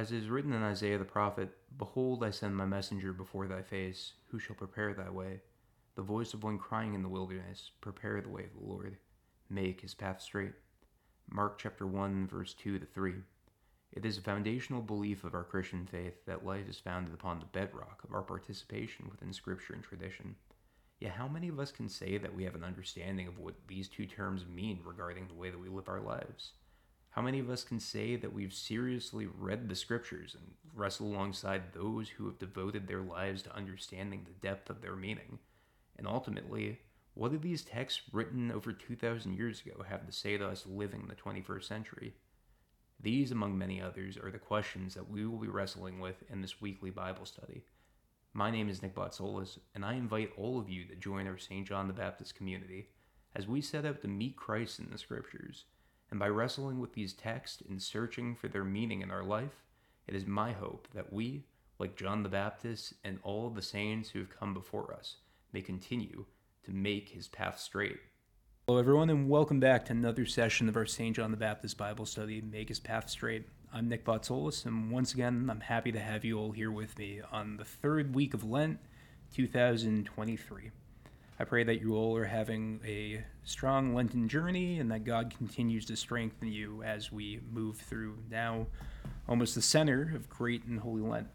As is written in Isaiah the prophet, Behold, I send my messenger before thy face, who shall prepare thy way. The voice of one crying in the wilderness, Prepare the way of the Lord, make his path straight. Mark chapter 1, verse 2 to 3. It is a foundational belief of our Christian faith that life is founded upon the bedrock of our participation within Scripture and tradition. Yet, how many of us can say that we have an understanding of what these two terms mean regarding the way that we live our lives? How many of us can say that we've seriously read the scriptures and wrestled alongside those who have devoted their lives to understanding the depth of their meaning? And ultimately, what do these texts written over 2,000 years ago have to say to us living in the 21st century? These, among many others, are the questions that we will be wrestling with in this weekly Bible study. My name is Nick Botsolis, and I invite all of you to join our St. John the Baptist community as we set out to meet Christ in the Scriptures and by wrestling with these texts and searching for their meaning in our life, it is my hope that we, like John the Baptist and all the saints who have come before us, may continue to make his path straight. Hello, everyone, and welcome back to another session of our St. John the Baptist Bible study, Make His Path Straight. I'm Nick Botsolis, and once again, I'm happy to have you all here with me on the third week of Lent 2023. I pray that you all are having a strong Lenten journey and that God continues to strengthen you as we move through now almost the center of Great and Holy Lent.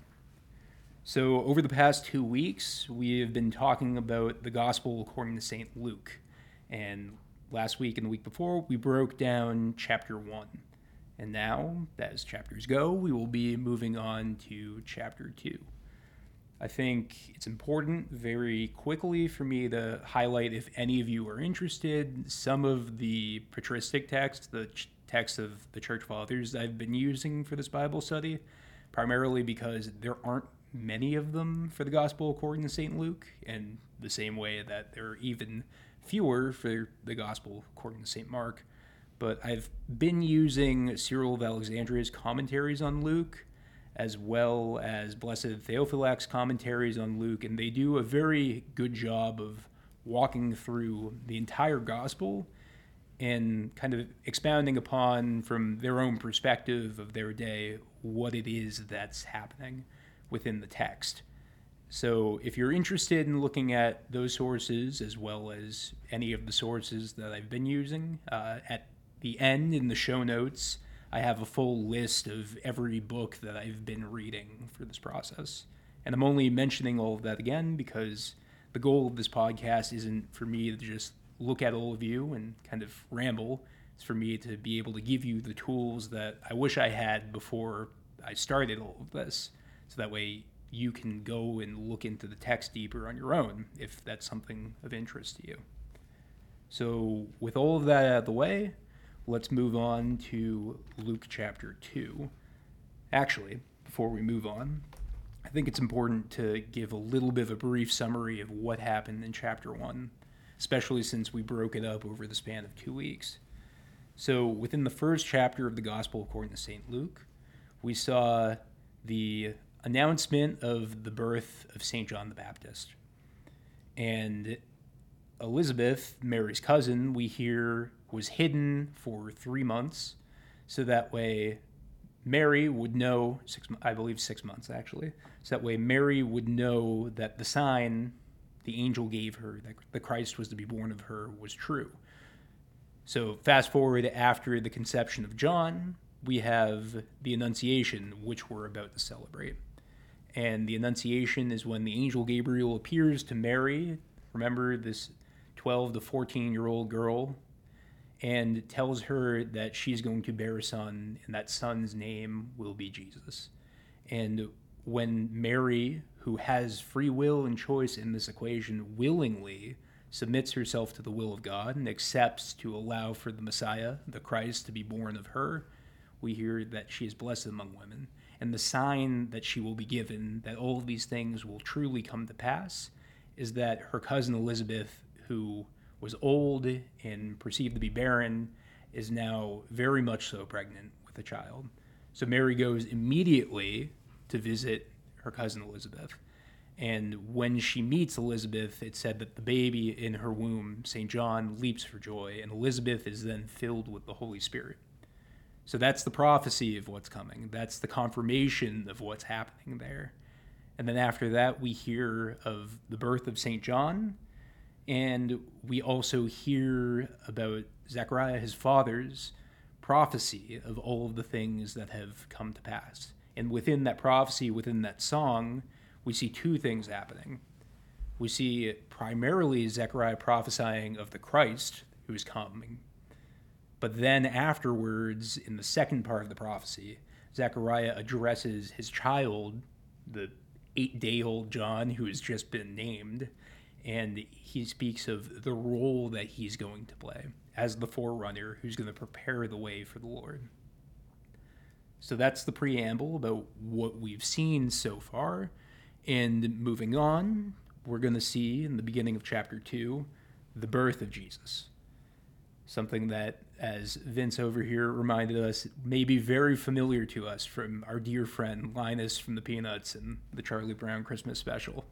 So, over the past two weeks, we have been talking about the Gospel according to St. Luke. And last week and the week before, we broke down chapter 1. And now, as chapters go, we will be moving on to chapter 2. I think it's important very quickly for me to highlight, if any of you are interested, some of the patristic text, the ch- text of the church fathers I've been using for this Bible study, primarily because there aren't many of them for the Gospel according to St. Luke, and the same way that there are even fewer for the Gospel according to St. Mark. But I've been using Cyril of Alexandria's commentaries on Luke as well as Blessed Theophylact's commentaries on Luke, and they do a very good job of walking through the entire gospel and kind of expounding upon from their own perspective of their day what it is that's happening within the text. So, if you're interested in looking at those sources as well as any of the sources that I've been using, uh, at the end in the show notes, I have a full list of every book that I've been reading for this process. And I'm only mentioning all of that again because the goal of this podcast isn't for me to just look at all of you and kind of ramble. It's for me to be able to give you the tools that I wish I had before I started all of this. So that way you can go and look into the text deeper on your own if that's something of interest to you. So, with all of that out of the way, let's move on to Luke chapter 2. Actually, before we move on, I think it's important to give a little bit of a brief summary of what happened in chapter 1, especially since we broke it up over the span of two weeks. So, within the first chapter of the Gospel according to St. Luke, we saw the announcement of the birth of St. John the Baptist. And Elizabeth, Mary's cousin, we hear was hidden for three months, so that way Mary would know six. I believe six months actually. So that way Mary would know that the sign the angel gave her that the Christ was to be born of her was true. So fast forward after the conception of John, we have the Annunciation, which we're about to celebrate. And the Annunciation is when the angel Gabriel appears to Mary. Remember this 12 to 14 year old girl and tells her that she's going to bear a son, and that son's name will be Jesus. And when Mary, who has free will and choice in this equation, willingly submits herself to the will of God and accepts to allow for the Messiah, the Christ, to be born of her, we hear that she is blessed among women. And the sign that she will be given, that all of these things will truly come to pass, is that her cousin Elizabeth, who was old and perceived to be barren is now very much so pregnant with a child. So Mary goes immediately to visit her cousin Elizabeth. And when she meets Elizabeth, it said that the baby in her womb, St. John, leaps for joy, and Elizabeth is then filled with the Holy Spirit. So that's the prophecy of what's coming. That's the confirmation of what's happening there. And then after that, we hear of the birth of St. John. And we also hear about Zechariah, his father's prophecy of all of the things that have come to pass. And within that prophecy, within that song, we see two things happening. We see primarily Zechariah prophesying of the Christ who is coming. But then afterwards, in the second part of the prophecy, Zechariah addresses his child, the eight day old John, who has just been named, and he speaks of the role that he's going to play as the forerunner who's going to prepare the way for the Lord. So that's the preamble about what we've seen so far. And moving on, we're going to see in the beginning of chapter 2 the birth of Jesus. Something that, as Vince over here reminded us, may be very familiar to us from our dear friend Linus from the Peanuts and the Charlie Brown Christmas special.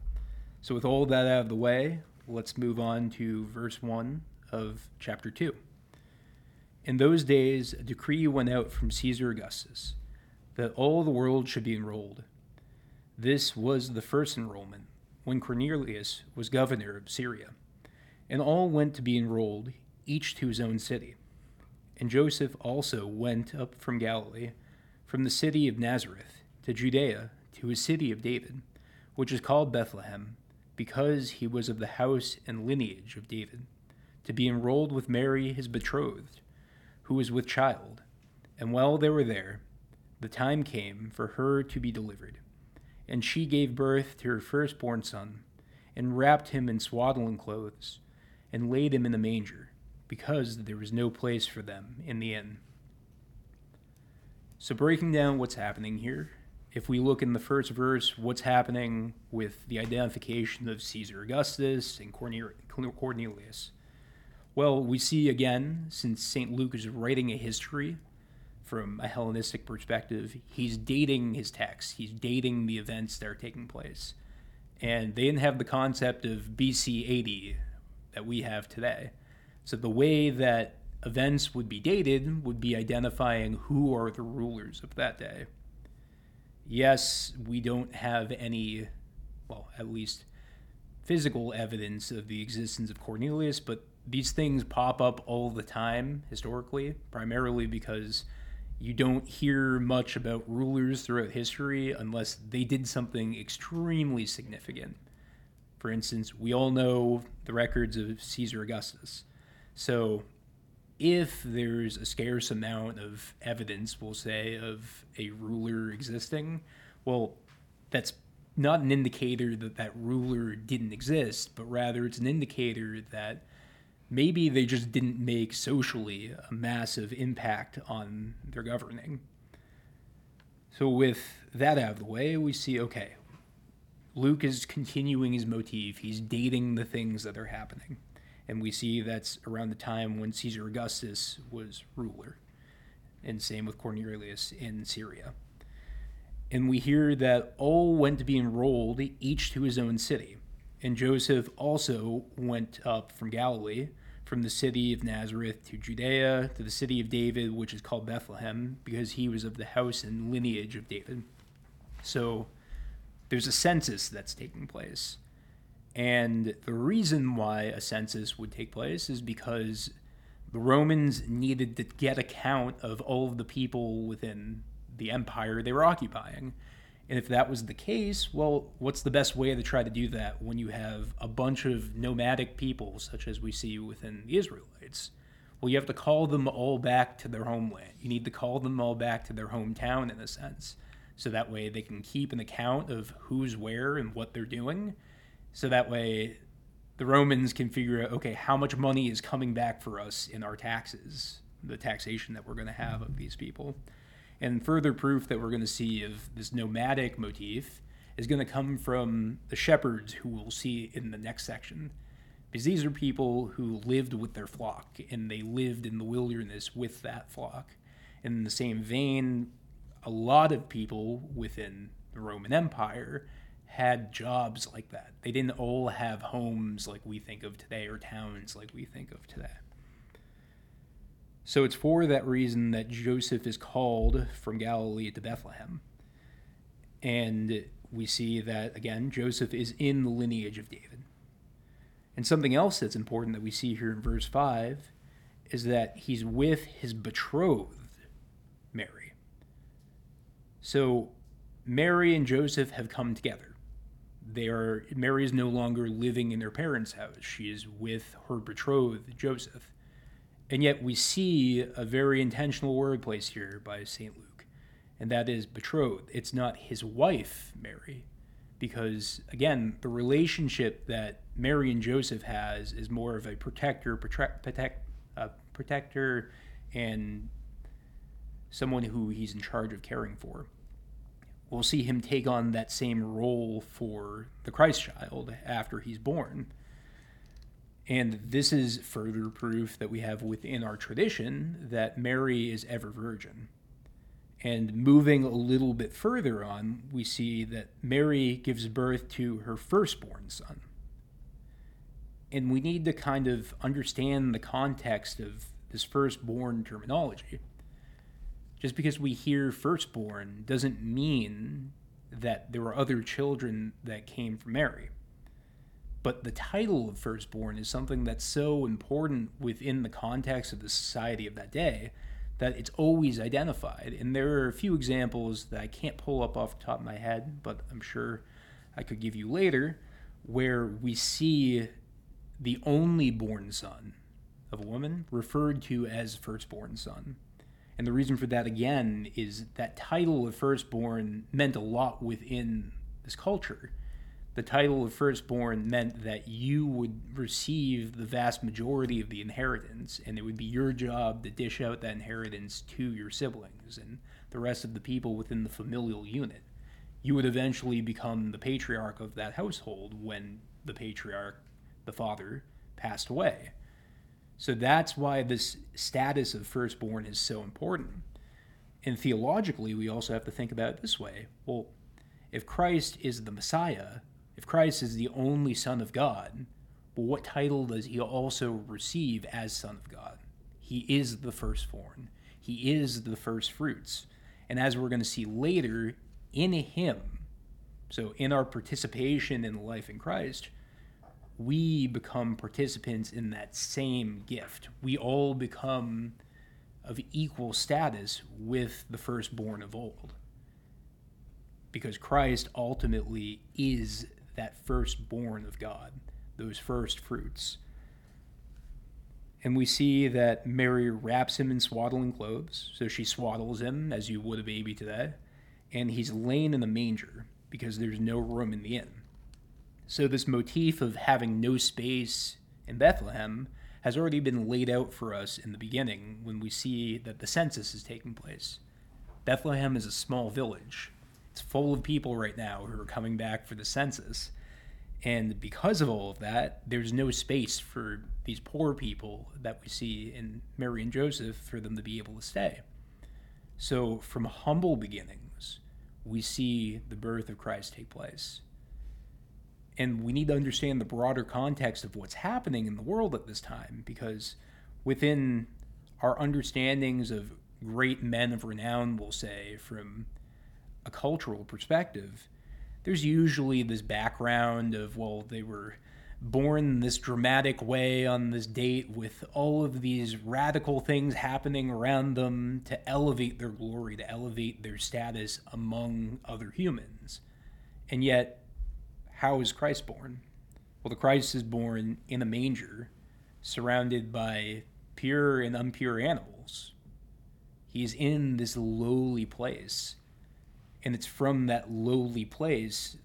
So, with all that out of the way, let's move on to verse 1 of chapter 2. In those days, a decree went out from Caesar Augustus that all the world should be enrolled. This was the first enrollment, when Quirinius was governor of Syria. And all went to be enrolled, each to his own city. And Joseph also went up from Galilee, from the city of Nazareth, to Judea, to his city of David, which is called Bethlehem, because he was of the house and lineage of David, to be enrolled with Mary his betrothed, who was with child. And while they were there, the time came for her to be delivered. And she gave birth to her firstborn son, and wrapped him in swaddling clothes, and laid him in a manger, because there was no place for them in the inn. So, breaking down what's happening here, if we look in the first verse, what's happening with the identification of Caesar Augustus and Quirinius? Well, we see again, since St. Luke is writing a history from a Hellenistic perspective, he's dating his text, he's dating the events that are taking place. And they didn't have the concept of BC AD that we have today. So the way that events would be dated would be identifying who are the rulers of that day. Yes, we don't have any, well, at least physical evidence of the existence of Quirinius, but these things pop up all the time historically, primarily because you don't hear much about rulers throughout history unless they did something extremely significant. For instance, we all know the records of Caesar Augustus. So, if there's a scarce amount of evidence, we'll say, of a ruler existing, well, that's not an indicator that that ruler didn't exist, but rather it's an indicator that maybe they just didn't make socially a massive impact on their governing. So, with that out of the way, we see okay, Luke is continuing his motif. He's dating the things that are happening. And we see that's around the time when Caesar Augustus was ruler. And same with Quirinius in Syria. And we hear that all went to be enrolled, each to his own city. And Joseph also went up from Galilee from the city of Nazareth to Judea to the city of David, which is called Bethlehem, because he was of the house and lineage of David. So there's a census that's taking place. And the reason why a census would take place is because the Romans needed to get a count of all of the people within the empire they were occupying. And if that was the case, well, what's the best way to try to do that when you have a bunch of nomadic people, such as we see within the Israelites? Well, you have to call them all back to their homeland. You need to call them all back to their hometown, in a sense. So that way they can keep an account of who's where and what they're doing. So that way the Romans can figure out okay, how much money is coming back for us in our taxes, the taxation that we're going to have of these people. And further proof that we're going to see of this nomadic motif is going to come from the shepherds who we'll see in the next section. Because these are people who lived with their flock and they lived in the wilderness with that flock. And in the same vein, a lot of people within the Roman Empire had jobs like that. They didn't all have homes like we think of today or towns like we think of today. So it's for that reason that Joseph is called from Galilee to Bethlehem. And we see that, again, Joseph is in the lineage of David. And something else that's important that we see here in verse 5 is that he's with his betrothed, Mary. So Mary and Joseph have come together. They are Mary is no longer living in their parents' house. She is with her betrothed, Joseph. And yet we see a very intentional word placed here by St. Luke, and that is betrothed. It's not his wife, Mary, because again, the relationship that Mary and Joseph has is more of a protector, protect, protect, uh, protector, and someone who he's in charge of caring for. We'll see him take on that same role for the Christ child after he's born. And this is further proof that we have within our tradition that Mary is ever virgin. And moving a little bit further on, we see that Mary gives birth to her firstborn son. And we need to kind of understand the context of this firstborn terminology. Just because we hear firstborn doesn't mean that there were other children that came from Mary. But the title of firstborn is something that's so important within the context of the society of that day that it's always identified. And there are a few examples that I can't pull up off the top of my head, but I'm sure I could give you later, where we see the only born son of a woman referred to as firstborn son. And the reason for that, again, is that title of firstborn meant a lot within this culture the title of firstborn meant that you would receive the vast majority of the inheritance, and it would be your job to dish out that inheritance to your siblings and the rest of the people within the familial unit. You would eventually become the patriarch of that household when the patriarch, the father, passed away. So that's why this status of firstborn is so important. And theologically, we also have to think about it this way well, if Christ is the Messiah, if Christ is the only Son of God, well, what title does he also receive as Son of God? He is the firstborn, he is the firstfruits. And as we're going to see later, in him, so in our participation in the life in Christ, we become participants in that same gift. We all become of equal status with the firstborn of old. Because Christ ultimately is that firstborn of God, those first fruits. And we see that Mary wraps him in swaddling clothes. So she swaddles him as you would a baby today. And he's laying in the manger because there's no room in the inn. So, this motif of having no space in Bethlehem has already been laid out for us in the beginning when we see that the census is taking place. Bethlehem is a small village, it's full of people right now who are coming back for the census. And because of all of that, there's no space for these poor people that we see in Mary and Joseph for them to be able to stay. So, from humble beginnings, we see the birth of Christ take place. And we need to understand the broader context of what's happening in the world at this time because within our understandings of great men of renown, we'll say, from a cultural perspective, there's usually this background of, well, they were born this dramatic way on this date with all of these radical things happening around them to elevate their glory, to elevate their status among other humans. And yet, how is Christ born? Well, the Christ is born in a manger, surrounded by pure and impure animals. He's in this lowly place and it's from that lowly place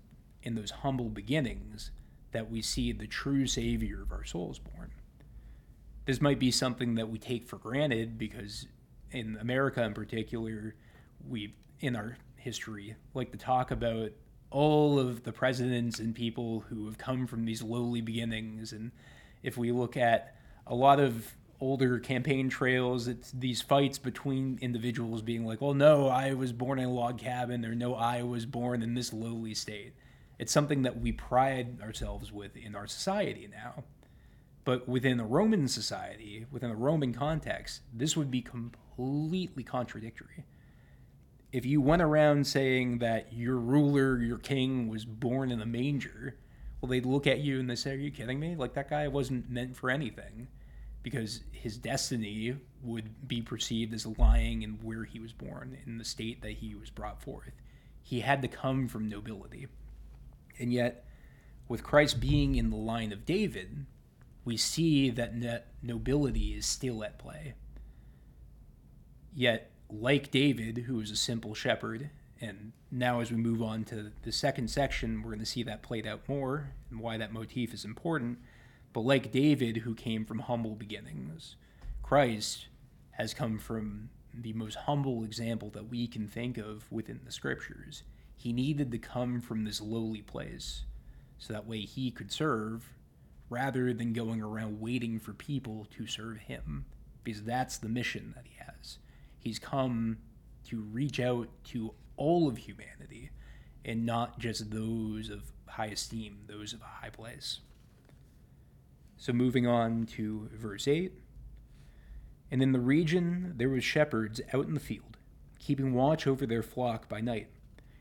in those humble beginnings that we see the true Savior of our souls born. This might be something that we take for granted because in America in particular, we, in our history, like to talk about all of the presidents and people who have come from these lowly beginnings. And if we look at a lot of older campaign trails. It's these fights between individuals being like, well, no, I was born in a log cabin, or no, I was born in this lowly state. It's something that we pride ourselves with in our society now. But within the Roman society, within the Roman context, this would be completely contradictory. If you went around saying that your ruler, your king, was born in a manger, well, they'd look at you and they say, Are you kidding me? Like, that guy wasn't meant for anything because his destiny would be perceived as lying in where he was born, in the state that he was brought forth. He had to come from nobility. And yet, with Christ being in the line of David, we see that nobility is still at play. Yet, like David, who was a simple shepherd, and now as we move on to the second section, we're going to see that played out more and why that motif is important. But like David, who came from humble beginnings, Christ has come from the most humble example that we can think of within the scriptures. He needed to come from this lowly place so that way he could serve rather than going around waiting for people to serve him because that's the mission that he has. He's come to reach out to all of humanity and not just those of high esteem, those of a high place. So moving on to verse 8. And in the region there was shepherds out in the field, keeping watch over their flock by night.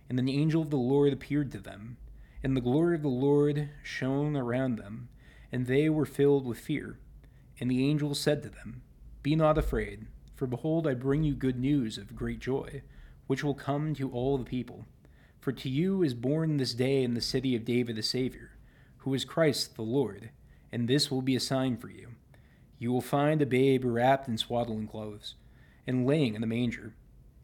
And an angel of the Lord appeared to them, and the glory of the Lord shone around them, and they were filled with fear. And the angel said to them, Be not afraid, for behold, I bring you good news of great joy, which will come to all the people. For to you is born this day in the city of David the Savior, who is Christ the Lord and this will be a sign for you. You will find a babe wrapped in swaddling clothes, and laying in the manger.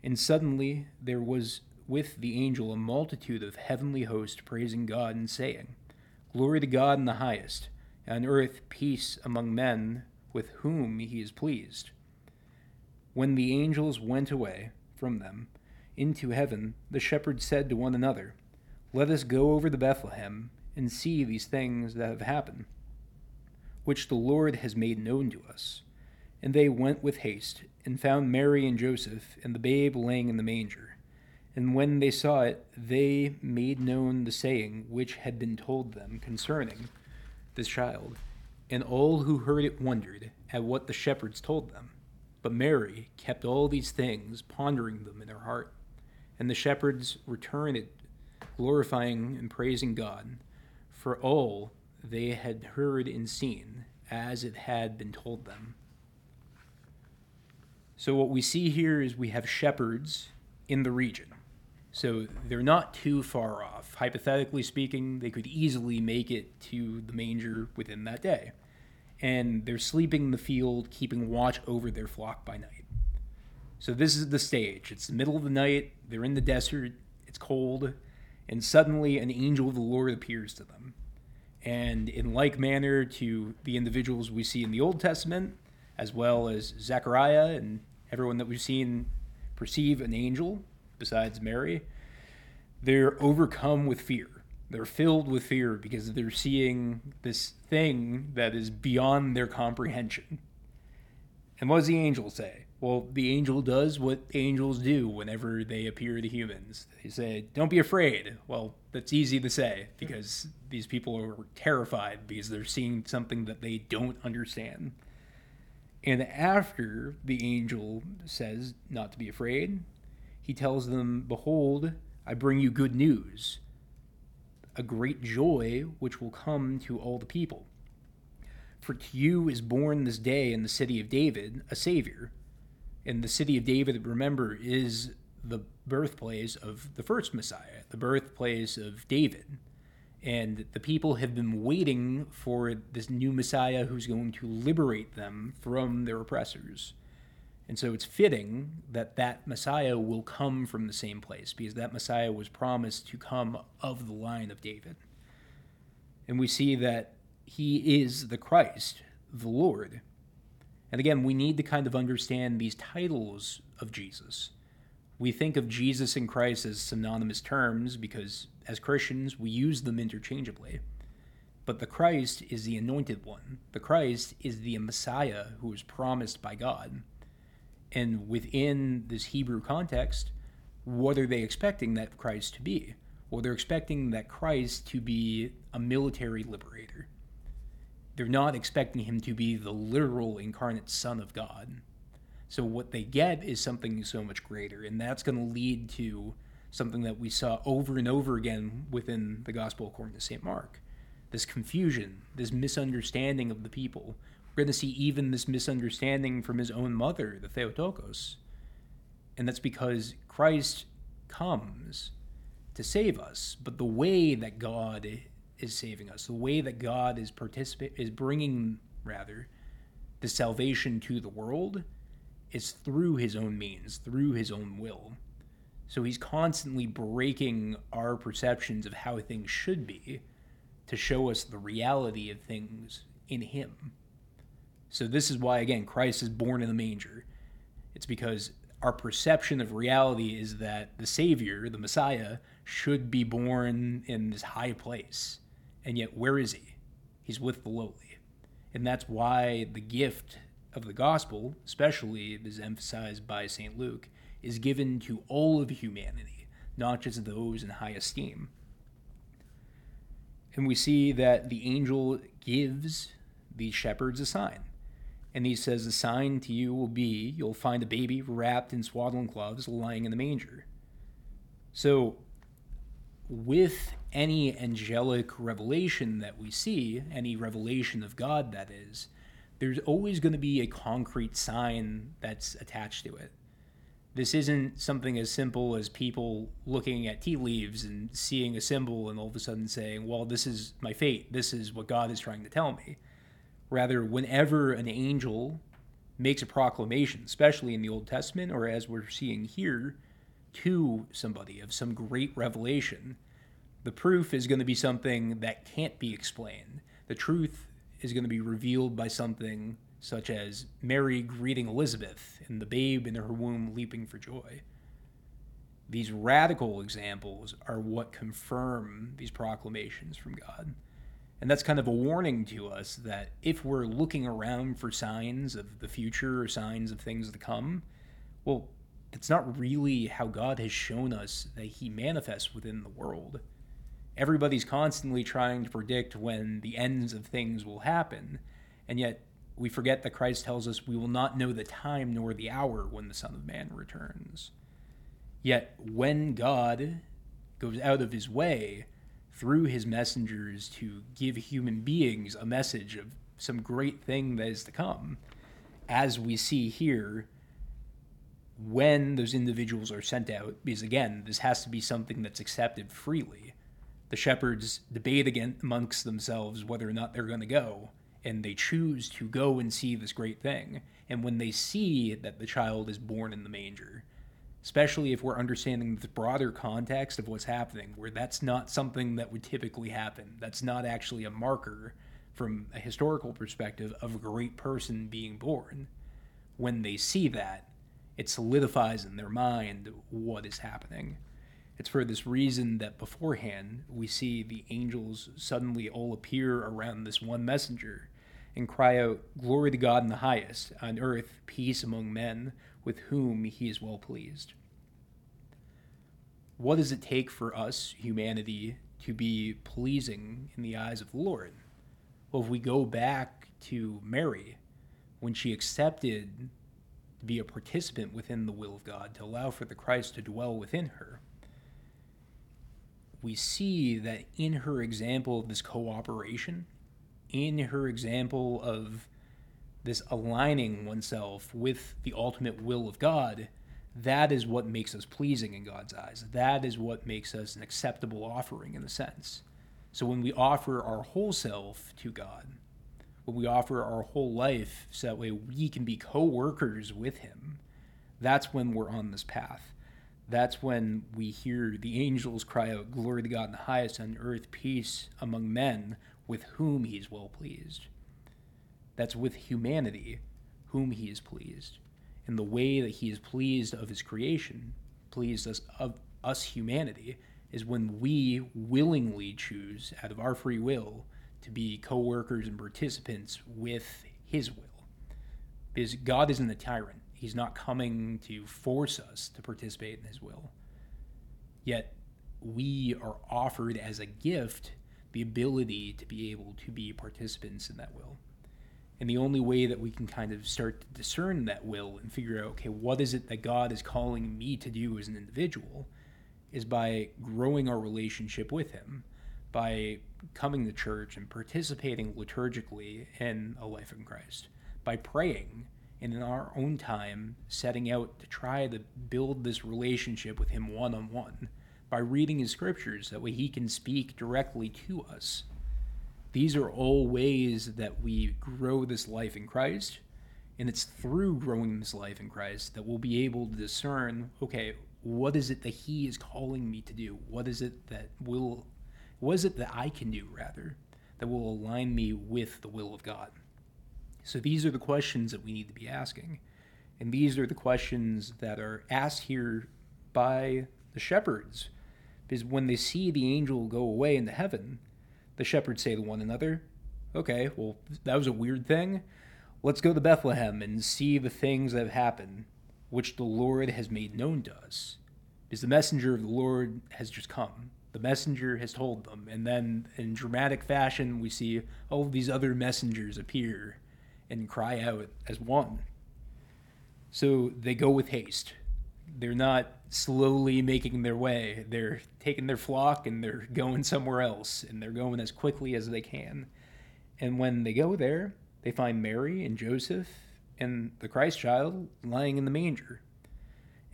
And suddenly there was with the angel a multitude of heavenly hosts praising God and saying, Glory to God in the highest, and on earth peace among men with whom he is pleased. When the angels went away from them into heaven, the shepherds said to one another, Let us go over to Bethlehem and see these things that have happened which the Lord has made known to us. And they went with haste, and found Mary and Joseph, and the babe laying in the manger. And when they saw it, they made known the saying which had been told them concerning this child. And all who heard it wondered at what the shepherds told them. But Mary kept all these things, pondering them in her heart. And the shepherds returned, glorifying and praising God for all they had heard and seen as it had been told them. So, what we see here is we have shepherds in the region. So, they're not too far off. Hypothetically speaking, they could easily make it to the manger within that day. And they're sleeping in the field, keeping watch over their flock by night. So, this is the stage. It's the middle of the night, they're in the desert, it's cold, and suddenly an angel of the Lord appears to them and in like manner to the individuals we see in the Old Testament, as well as Zechariah and everyone that we've seen perceive an angel besides Mary, they're overcome with fear. They're filled with fear because they're seeing this thing that is beyond their comprehension. And what does the angel say? Well, the angel does what angels do whenever they appear to humans. They say, Don't be afraid. Well, that's easy to say because these people are terrified because they're seeing something that they don't understand. And after the angel says not to be afraid, he tells them, Behold, I bring you good news, a great joy which will come to all the people. For to you is born this day in the city of David a Savior and the city of David, remember, is the birthplace of the first Messiah, the birthplace of David. And the people have been waiting for this new Messiah who's going to liberate them from their oppressors. And so it's fitting that that Messiah will come from the same place because that Messiah was promised to come of the line of David. And we see that he is the Christ, the Lord, and again, we need to kind of understand these titles of Jesus. We think of Jesus and Christ as synonymous terms because as Christians, we use them interchangeably. But the Christ is the anointed one. The Christ is the Messiah who is promised by God. And within this Hebrew context, what are they expecting that Christ to be? Well, they're expecting that Christ to be a military liberator. they're not expecting him to be the literal incarnate Son of God. So what they get is something so much greater, and that's going to lead to something that we saw over and over again within the Gospel according to St. Mark. This confusion, this misunderstanding of the people. We're going to see even this misunderstanding from his own mother, the Theotokos. And that's because Christ comes to save us, but the way that God is saving us, the way that God is participate is bringing rather the salvation to the world is through his own means, through his own will. So he's constantly breaking our perceptions of how things should be to show us the reality of things in him. So this is why again Christ is born in the manger. It's because our perception of reality is that the savior, the Messiah, should be born in this high place. And yet, where is he? He's with the lowly. And that's why the gift of the gospel, especially as emphasized by St. Luke, is given to all of humanity, not just those in high esteem. And we see that the angel gives the shepherds a sign. And he says, The sign to you will be you'll find a baby wrapped in swaddling cloths lying in the manger. So with any angelic revelation that we see, any revelation of God that is, there's always going to be a concrete sign that's attached to it. This isn't something as simple as people looking at tea leaves and seeing a symbol and all of a sudden saying, well, this is my fate. This is what God is trying to tell me. Rather, whenever an angel makes a proclamation, especially in the Old Testament or as we're seeing here, to somebody of some great revelation, the proof is going to be something that can't be explained. The truth is going to be revealed by something such as Mary greeting Elizabeth and the babe in her womb leaping for joy. These radical examples are what confirm these proclamations from God. And that's kind of a warning to us that if we're looking around for signs of the future or signs of things to come, well, that's not really how God has shown us that He manifests within the world. Everybody's constantly trying to predict when the ends of things will happen, and yet we forget that Christ tells us we will not know the time nor the hour when the Son of Man returns. Yet, when God goes out of his way through his messengers to give human beings a message of some great thing that is to come, as we see here, when those individuals are sent out, because again, this has to be something that's accepted freely. The shepherds debate again amongst themselves whether or not they're going to go, and they choose to go and see this great thing. And when they see that the child is born in the manger, especially if we're understanding the broader context of what's happening, where that's not something that would typically happen, that's not actually a marker from a historical perspective of a great person being born. When they see that, it solidifies in their mind what is happening. It's for this reason that beforehand we see the angels suddenly all appear around this one messenger and cry out, Glory to God in the highest, on earth peace among men with whom he is well pleased. What does it take for us, humanity, to be pleasing in the eyes of the Lord? Well, if we go back to Mary, when she accepted to be a participant within the will of God, to allow for the Christ to dwell within her. We see that in her example of this cooperation, in her example of this aligning oneself with the ultimate will of God, that is what makes us pleasing in God's eyes. That is what makes us an acceptable offering in a sense. So when we offer our whole self to God, when we offer our whole life so that way we can be co-workers with him that's when we're on this path that's when we hear the angels cry out glory to god in the highest on earth peace among men with whom he is well pleased that's with humanity whom he is pleased. In the way that he is pleased of his creation pleased us of us humanity is when we willingly choose out of our free will to be co-workers and participants with his will. Because god isn't a tyrant. He's not coming to force us to participate in his will. Yet we are offered as a gift the ability to be able to be participants in that will. And the only way that we can kind of start to discern that will and figure out, okay, what is it that God is calling me to do as an individual is by growing our relationship with Him, by coming to church and participating liturgically in a life in Christ, by praying and in our own time setting out to try to build this relationship with Him one on one, by reading His scriptures, that way He can speak directly to us these are all ways that we grow this life in Christ. And it's through growing this life in Christ that we'll be able to discern okay, what is it that He is calling me to do? What is it that will, what is it that I can do, rather, that will align me with the will of God? So these are the questions that we need to be asking. And these are the questions that are asked here by the shepherds. Because when they see the angel go away into heaven, the shepherds say to one another, Okay, well, that was a weird thing. Let's go to Bethlehem and see the things that have happened, which the Lord has made known to us. Because the messenger of the Lord has just come. The messenger has told them. And then, in dramatic fashion, we see all of these other messengers appear and cry out as one. So they go with haste. They're not slowly making their way. They're taking their flock and they're going somewhere else, and they're going as quickly as they can. And when they go there, they find Mary and Joseph and the Christ child lying in the manger.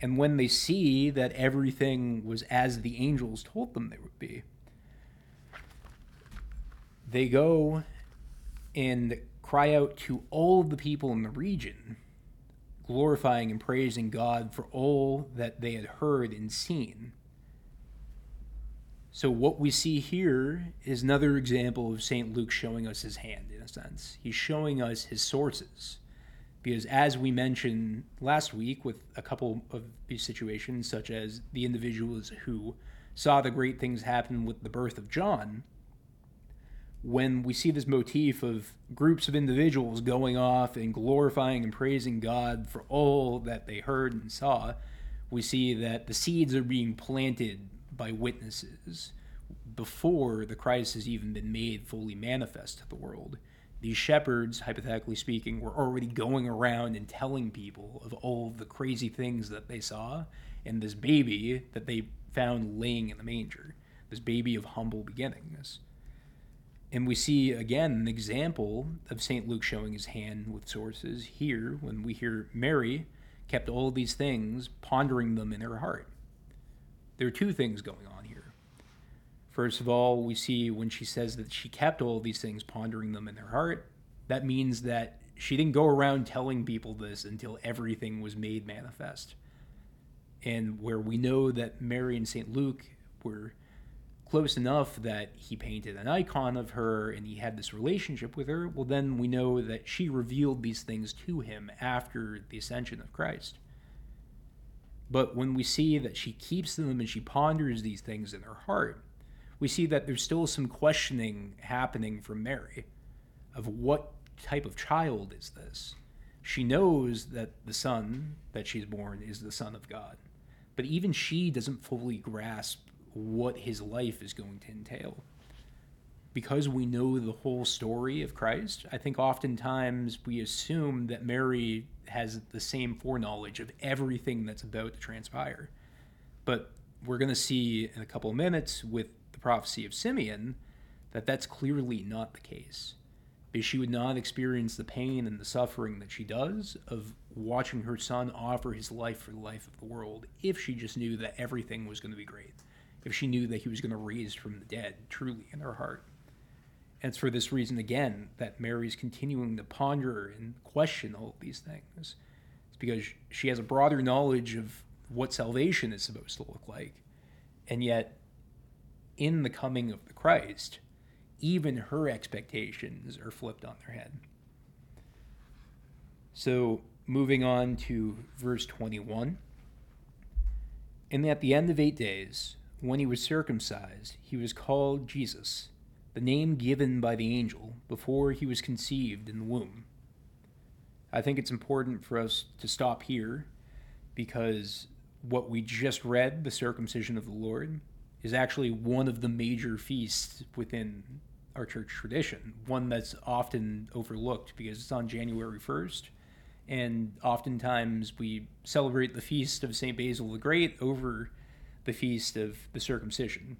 And when they see that everything was as the angels told them they would be, they go and cry out to all of the people in the region glorifying and praising God for all that they had heard and seen. So, what we see here is another example of St. Luke showing us his hand, in a sense. He's showing us his sources. Because, as we mentioned last week with a couple of these situations, such as the individuals who saw the great things happen with the birth of John, when we see this motif of groups of individuals going off and glorifying and praising God for all that they heard and saw, we see that the seeds are being planted by witnesses before the Christ has even been made fully manifest to the world. These shepherds, hypothetically speaking, were already going around and telling people of all the crazy things that they saw and this baby that they found laying in the manger, this baby of humble beginnings. And we see again an example of St. Luke showing his hand with sources here when we hear Mary kept all these things, pondering them in her heart. There are two things going on here. First of all, we see when she says that she kept all these things, pondering them in her heart, that means that she didn't go around telling people this until everything was made manifest. And where we know that Mary and St. Luke were close enough that he painted an icon of her and he had this relationship with her, well, then we know that she revealed these things to him after the ascension of Christ. But when we see that she keeps them and she ponders these things in her heart, we see that there's still some questioning happening from Mary of what type of child is this? She knows that the son that she's born is the Son of God. But even she doesn't fully grasp what his life is going to entail. Because we know the whole story of Christ, I think oftentimes we assume that Mary has the same foreknowledge of everything that's about to transpire. But we're going to see in a couple of minutes with the prophecy of Simeon that that's clearly not the case. Because she would not experience the pain and the suffering that she does of watching her son offer his life for the life of the world if she just knew that everything was going to be great if she knew that he was going to raise from the dead truly in her heart. And it's for this reason, again, that Mary's continuing to ponder and question all of these things. It's because she has a broader knowledge of what salvation is supposed to look like. And yet, in the coming of the Christ, even her expectations are flipped on their head. So, moving on to verse 21. And at the end of eight days, when he was circumcised, he was called Jesus, the name given by the angel before he was conceived in the womb. I think it's important for us to stop here because what we just read, the circumcision of the Lord, is actually one of the major feasts within our church tradition, one that's often overlooked because it's on January 1st. And oftentimes we celebrate the feast of St. Basil the Great over the feast of the circumcision.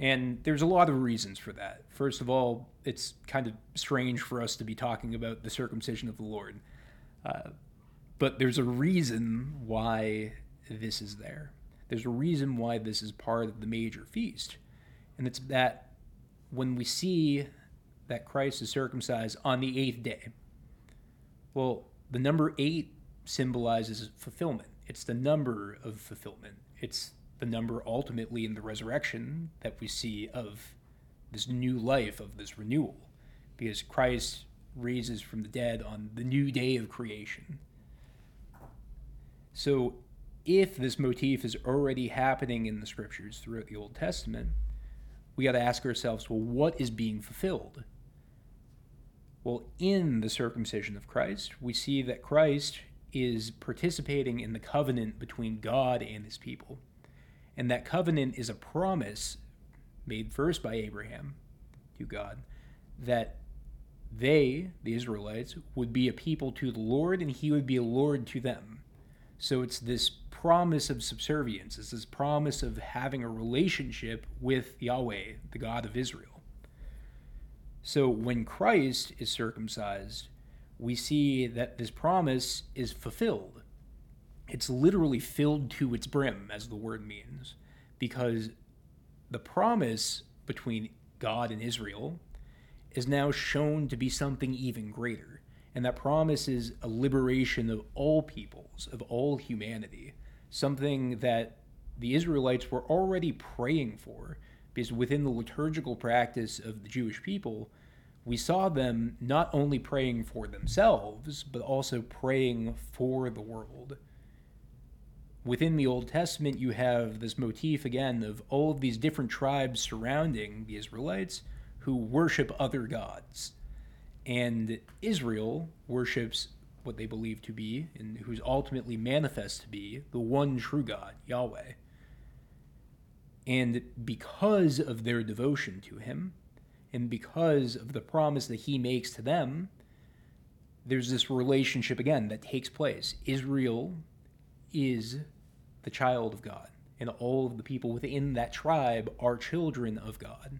And there's a lot of reasons for that. First of all, it's kind of strange for us to be talking about the circumcision of the Lord. Uh, but there's a reason why this is there. There's a reason why this is part of the major feast. And it's that when we see that Christ is circumcised on the eighth day, well, the number eight symbolizes fulfillment. It's the number of fulfillment. It's the number ultimately in the resurrection that we see of this new life, of this renewal, because Christ raises from the dead on the new day of creation. So, if this motif is already happening in the scriptures throughout the Old Testament, we got to ask ourselves well, what is being fulfilled? Well, in the circumcision of Christ, we see that Christ is participating in the covenant between God and his people. And that covenant is a promise made first by Abraham to God that they, the Israelites, would be a people to the Lord and he would be a Lord to them. So it's this promise of subservience, it's this promise of having a relationship with Yahweh, the God of Israel. So when Christ is circumcised, we see that this promise is fulfilled. It's literally filled to its brim, as the word means, because the promise between God and Israel is now shown to be something even greater. And that promise is a liberation of all peoples, of all humanity, something that the Israelites were already praying for, because within the liturgical practice of the Jewish people, we saw them not only praying for themselves, but also praying for the world. Within the Old Testament, you have this motif again of all of these different tribes surrounding the Israelites who worship other gods. And Israel worships what they believe to be, and who's ultimately manifest to be, the one true God, Yahweh. And because of their devotion to him, and because of the promise that he makes to them, there's this relationship again that takes place. Israel is the child of God, and all of the people within that tribe are children of God.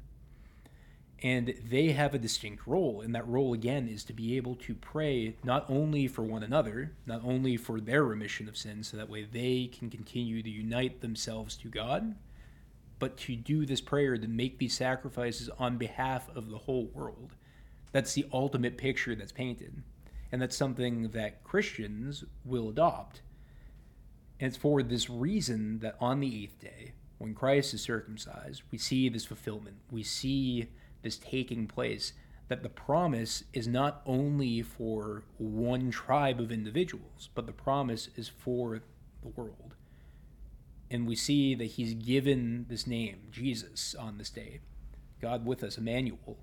And they have a distinct role, and that role again is to be able to pray not only for one another, not only for their remission of sins, so that way they can continue to unite themselves to God, but to do this prayer to make these sacrifices on behalf of the whole world. That's the ultimate picture that's painted. And that's something that Christians will adopt. And it's for this reason that on the eighth day, when Christ is circumcised, we see this fulfillment. We see this taking place. That the promise is not only for one tribe of individuals, but the promise is for the world and we see that he's given this name, Jesus, on this day. God with us, Emmanuel.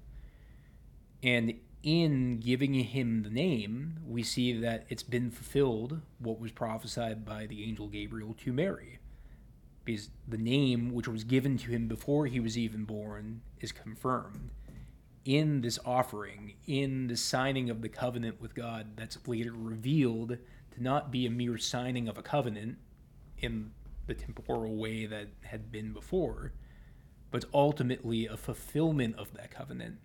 And in giving him the name, we see that it's been fulfilled what was prophesied by the angel Gabriel to Mary. Because the name which was given to him before he was even born is confirmed in this offering, in the signing of the covenant with God, that's later revealed to not be a mere signing of a covenant in the temporal way that had been before, but ultimately a fulfillment of that covenant.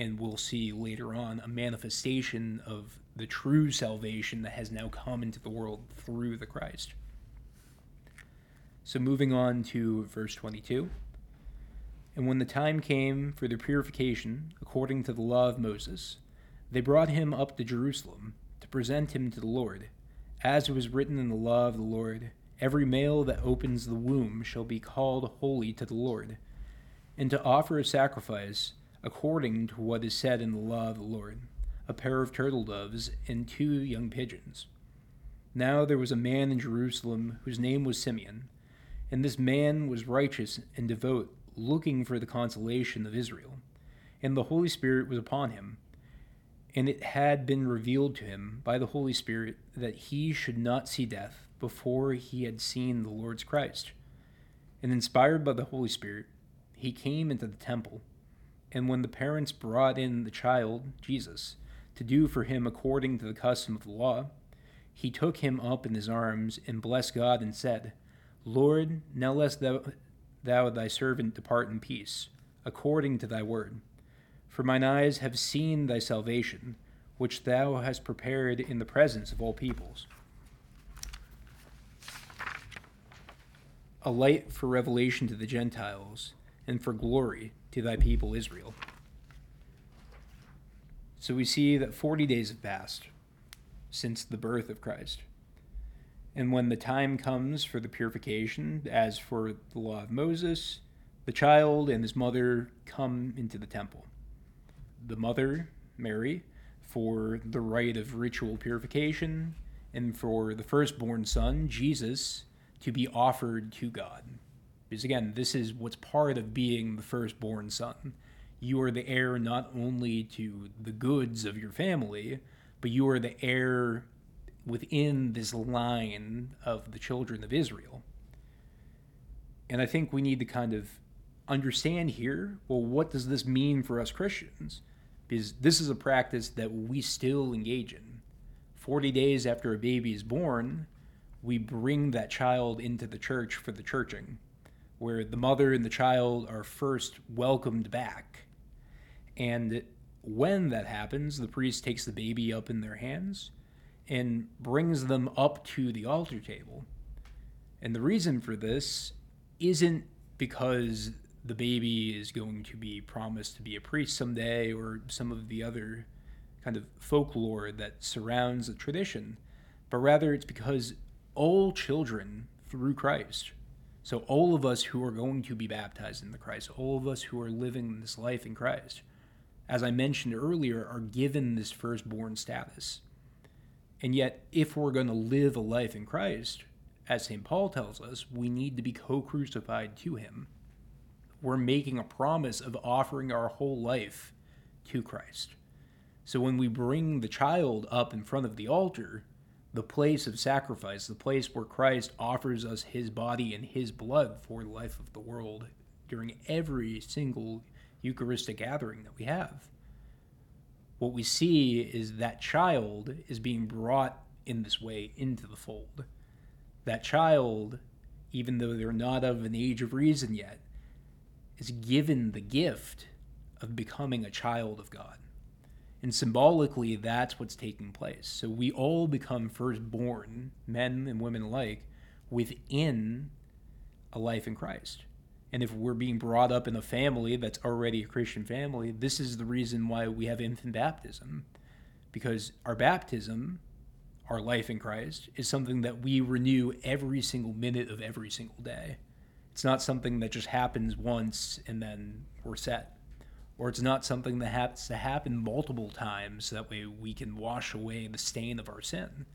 And we'll see later on a manifestation of the true salvation that has now come into the world through the Christ. So, moving on to verse 22. And when the time came for their purification, according to the law of Moses, they brought him up to Jerusalem to present him to the Lord, as it was written in the law of the Lord Every male that opens the womb shall be called holy to the Lord, and to offer a sacrifice according to what is said in the law of the Lord a pair of turtle doves and two young pigeons. Now there was a man in Jerusalem whose name was Simeon, and this man was righteous and devout, looking for the consolation of Israel. And the Holy Spirit was upon him. And it had been revealed to him by the Holy Spirit that he should not see death before he had seen the Lord's Christ. And inspired by the Holy Spirit, he came into the temple. And when the parents brought in the child, Jesus, to do for him according to the custom of the law, he took him up in his arms and blessed God and said, Lord, now let thou, thou thy servant depart in peace, according to thy word. For mine eyes have seen thy salvation, which thou hast prepared in the presence of all peoples. A light for revelation to the Gentiles, and for glory to thy people Israel. So we see that 40 days have passed since the birth of Christ. And when the time comes for the purification, as for the law of Moses, the child and his mother come into the temple. The mother, Mary, for the rite of ritual purification, and for the firstborn son, Jesus, to be offered to God. Because again, this is what's part of being the firstborn son. You are the heir not only to the goods of your family, but you are the heir within this line of the children of Israel. And I think we need to kind of understand here well, what does this mean for us Christians? Because this is a practice that we still engage in. 40 days after a baby is born, we bring that child into the church for the churching, where the mother and the child are first welcomed back. And when that happens, the priest takes the baby up in their hands and brings them up to the altar table. And the reason for this isn't because the baby is going to be promised to be a priest someday or some of the other kind of folklore that surrounds the tradition, but rather it's because all children through Christ, so all of us who are going to be baptized in the Christ, all of us who are living this life in Christ, as I mentioned earlier, are given this firstborn status. And yet, if we're going to live a life in Christ, as St. Paul tells us, we need to be co crucified to him. We're making a promise of offering our whole life to Christ. So when we bring the child up in front of the altar, the place of sacrifice, the place where Christ offers us his body and his blood for the life of the world during every single Eucharistic gathering that we have. What we see is that child is being brought in this way into the fold. That child, even though they're not of an age of reason yet, is given the gift of becoming a child of God. And symbolically, that's what's taking place. So we all become firstborn, men and women alike, within a life in Christ. And if we're being brought up in a family that's already a Christian family, this is the reason why we have infant baptism. Because our baptism, our life in Christ, is something that we renew every single minute of every single day. It's not something that just happens once and then we're set. Or it's not something that has to happen multiple times so that way we can wash away the stain of our sin.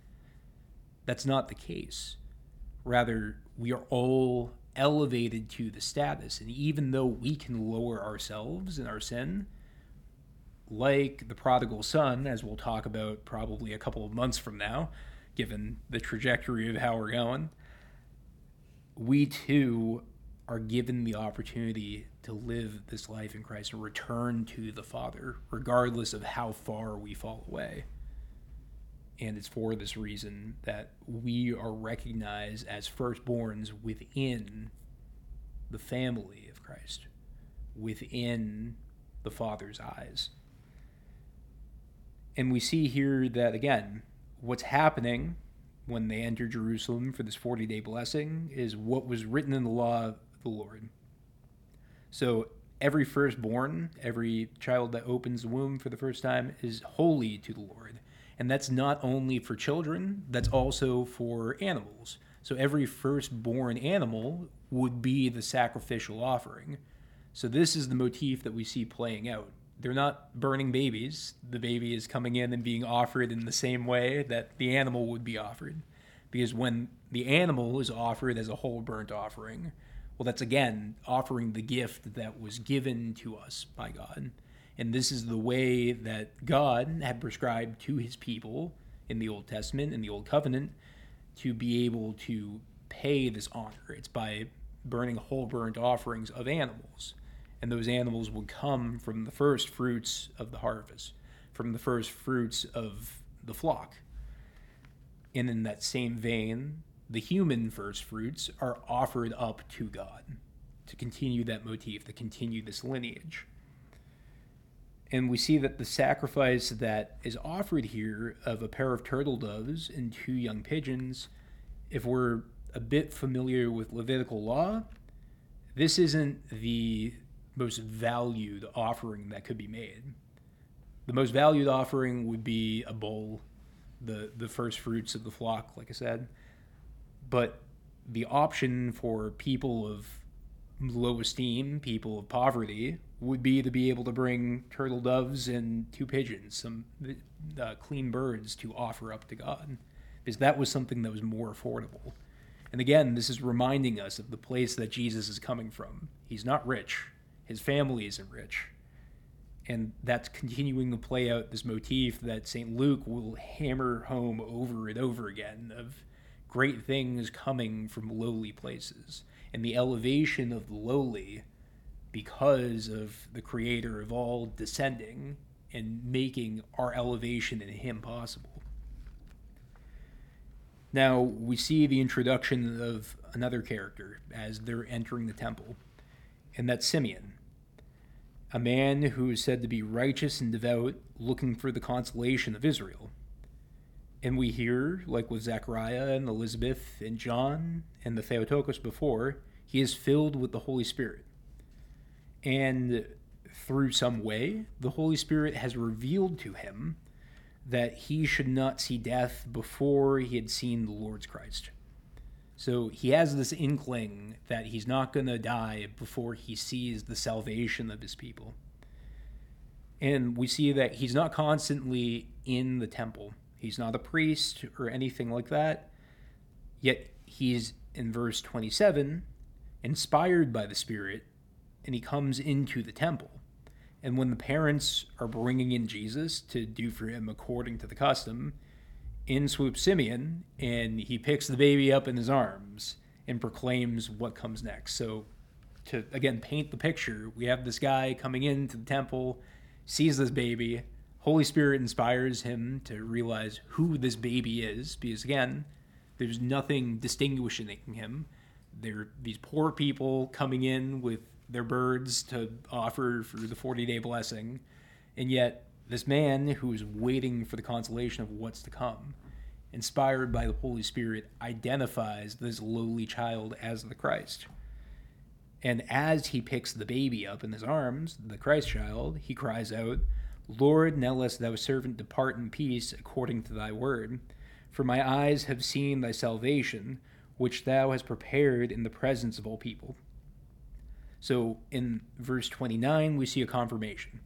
That's not the case. Rather, we are all elevated to the status. And even though we can lower ourselves in our sin, like the prodigal son, as we'll talk about probably a couple of months from now, given the trajectory of how we're going, we too are given the opportunity to live this life in Christ and return to the Father, regardless of how far we fall away. And it's for this reason that we are recognized as firstborns within the family of Christ, within the Father's eyes. And we see here that, again, what's happening when they enter Jerusalem for this 40 day blessing is what was written in the law the Lord. So every firstborn, every child that opens the womb for the first time, is holy to the Lord. And that's not only for children, that's also for animals. So every firstborn animal would be the sacrificial offering. So this is the motif that we see playing out. They're not burning babies. The baby is coming in and being offered in the same way that the animal would be offered. Because when the animal is offered as a whole burnt offering, well, that's again offering the gift that was given to us by God. And this is the way that God had prescribed to his people in the Old Testament, in the Old Covenant, to be able to pay this honor. It's by burning whole burnt offerings of animals. And those animals would come from the first fruits of the harvest, from the first fruits of the flock. And in that same vein, the human first fruits are offered up to God to continue that motif, to continue this lineage. And we see that the sacrifice that is offered here of a pair of turtle doves and two young pigeons, if we're a bit familiar with Levitical law, this isn't the most valued offering that could be made. The most valued offering would be a bull, the, the first fruits of the flock, like I said. But the option for people of low esteem, people of poverty, would be to be able to bring turtle doves and two pigeons, some uh, clean birds to offer up to God, because that was something that was more affordable. And again, this is reminding us of the place that Jesus is coming from. He's not rich, his family isn't rich. And that's continuing to play out this motif that St. Luke will hammer home over and over again of great things coming from lowly places and the elevation of the lowly because of the creator of all descending and making our elevation in him possible. Now, we see the introduction of another character as they're entering the temple, and that's Simeon, a man who is said to be righteous and devout, looking for the consolation of Israel. And we hear, like with Zechariah and Elizabeth and John and the Theotokos before, he is filled with the Holy Spirit. And through some way, the Holy Spirit has revealed to him that he should not see death before he had seen the Lord's Christ. So he has this inkling that he's not going to die before he sees the salvation of his people. And we see that he's not constantly in the temple. He's not a priest or anything like that. Yet he's in verse 27 inspired by the Spirit and he comes into the temple. And when the parents are bringing in Jesus to do for him according to the custom, in swoops Simeon and he picks the baby up in his arms and proclaims what comes next. So, to again paint the picture, we have this guy coming into the temple, sees this baby. Holy Spirit inspires him to realize who this baby is because, again, there's nothing distinguishing him. They're these poor people coming in with their birds to offer for the 40 day blessing. And yet, this man who is waiting for the consolation of what's to come, inspired by the Holy Spirit, identifies this lowly child as the Christ. And as he picks the baby up in his arms, the Christ child, he cries out, Lord, now let thou servant depart in peace according to thy word. For my eyes have seen thy salvation, which thou hast prepared in the presence of all people so in verse 29, we see a confirmation.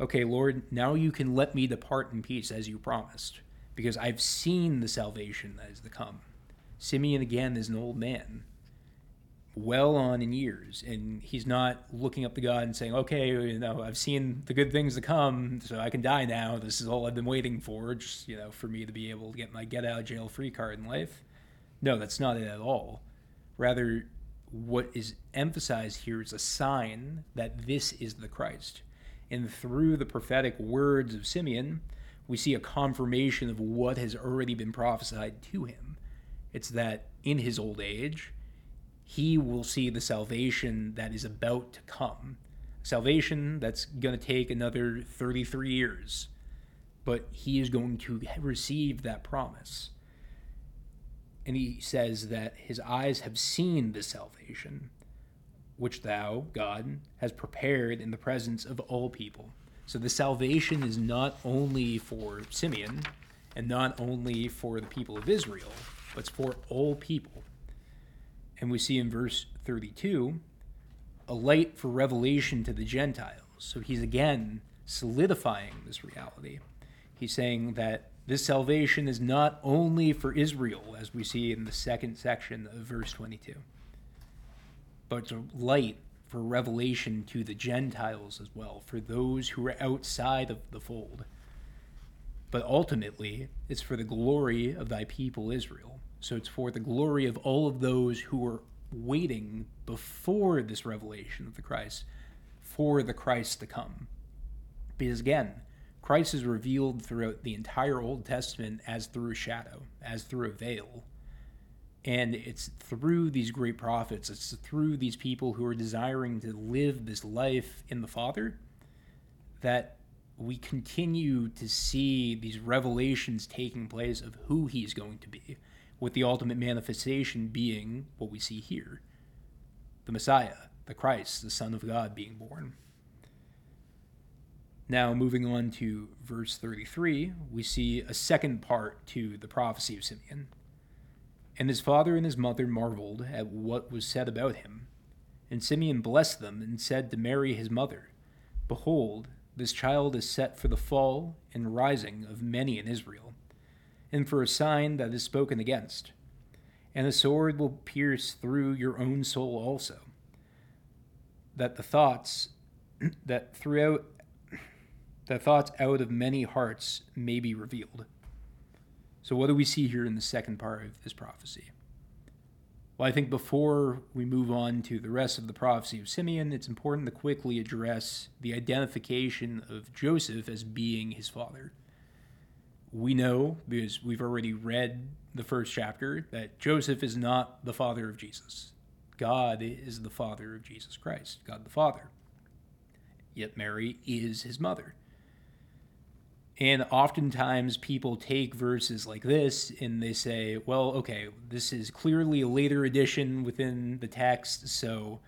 Okay, Lord, now you can let me depart in peace as you promised, because I've seen the salvation that is to come. Simeon, again, is an old man, well on in years, and he's not looking up to God and saying, okay, you know, I've seen the good things to come, so I can die now. This is all I've been waiting for, just, you know, for me to be able to get my get out of jail free card in life. No, that's not it at all. Rather, what is emphasized here is a sign that this is the Christ. And through the prophetic words of Simeon, we see a confirmation of what has already been prophesied to him. It's that in his old age, he will see the salvation that is about to come. Salvation that's going to take another 33 years, but he is going to receive that promise and he says that his eyes have seen the salvation which thou, God, has prepared in the presence of all people. So the salvation is not only for Simeon and not only for the people of Israel, but it's for all people. And we see in verse 32 a light for revelation to the Gentiles. So he's again solidifying this reality. He's saying that this salvation is not only for Israel, as we see in the second section of verse 22, but it's a light for revelation to the Gentiles as well, for those who are outside of the fold. But ultimately, it's for the glory of thy people Israel. So it's for the glory of all of those who are waiting before this revelation of the Christ for the Christ to come. Because again, Christ is revealed throughout the entire Old Testament as through a shadow, as through a veil. And it's through these great prophets, it's through these people who are desiring to live this life in the Father that we continue to see these revelations taking place of who he's going to be, with the ultimate manifestation being what we see here the Messiah, the Christ, the Son of God being born. Now, moving on to verse 33, we see a second part to the prophecy of Simeon. And his father and his mother marveled at what was said about him. And Simeon blessed them and said to Mary his mother, Behold, this child is set for the fall and rising of many in Israel, and for a sign that is spoken against. And a sword will pierce through your own soul also, that the thoughts that throughout the thoughts out of many hearts may be revealed. So what do we see here in the second part of this prophecy? Well, I think before we move on to the rest of the prophecy of Simeon, it's important to quickly address the identification of Joseph as being his father. We know, because we've already read the first chapter, that Joseph is not the father of Jesus. God is the father of Jesus Christ, God the Father. Yet Mary is his mother. And oftentimes people take verses like this and they say, well, okay, this is clearly a later addition within the text, so,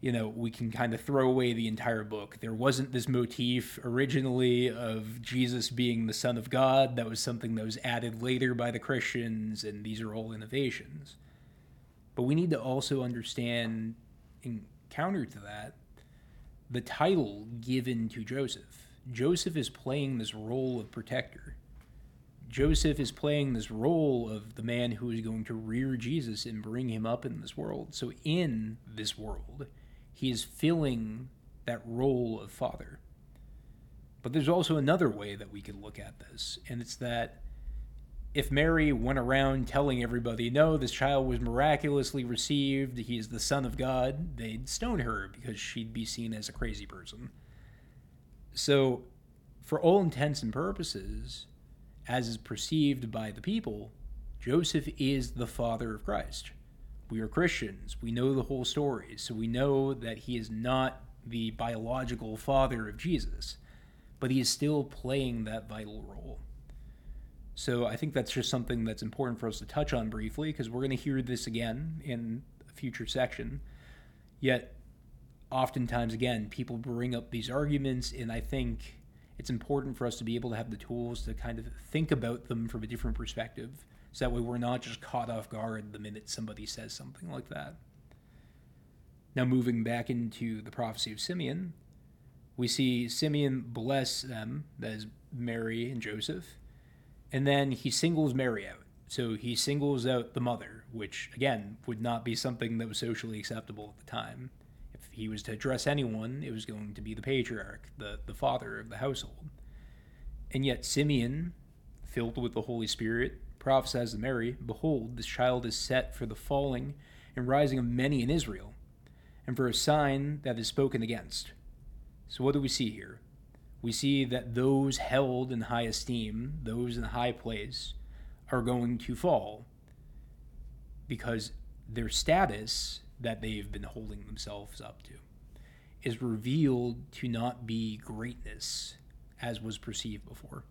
you know, we can kind of throw away the entire book. There wasn't this motif originally of Jesus being the Son of God. That was something that was added later by the Christians, and these are all innovations. But we need to also understand, in counter to that, the title given to Joseph Joseph is playing this role of protector. Joseph is playing this role of the man who is going to rear Jesus and bring him up in this world. So, in this world, he is filling that role of father. But there's also another way that we could look at this, and it's that if Mary went around telling everybody, no, this child was miraculously received, he is the Son of God, they'd stone her because she'd be seen as a crazy person. So, for all intents and purposes, as is perceived by the people, Joseph is the father of Christ. We are Christians. We know the whole story. So we know that he is not the biological father of Jesus, but he is still playing that vital role. So I think that's just something that's important for us to touch on briefly because we're going to hear this again in a future section. Yet oftentimes, again, people bring up these arguments, and I think it's important for us to be able to have the tools to kind of think about them from a different perspective. So that way we're not just caught off guard the minute somebody says something like that. Now, moving back into the prophecy of Simeon, we see Simeon bless them, that is Mary and Joseph, and then he singles Mary out. So he singles out the mother, which, again, would not be something that was socially acceptable at the time If he was to address anyone, it was going to be the patriarch, the, the father of the household. And yet Simeon, filled with the Holy Spirit, prophesies to Mary, Behold, this child is set for the falling and rising of many in Israel, and for a sign that is spoken against. So what do we see here? We see that those held in high esteem, those in high place, are going to fall because their status that they've been holding themselves up to is revealed to not be greatness as was perceived before.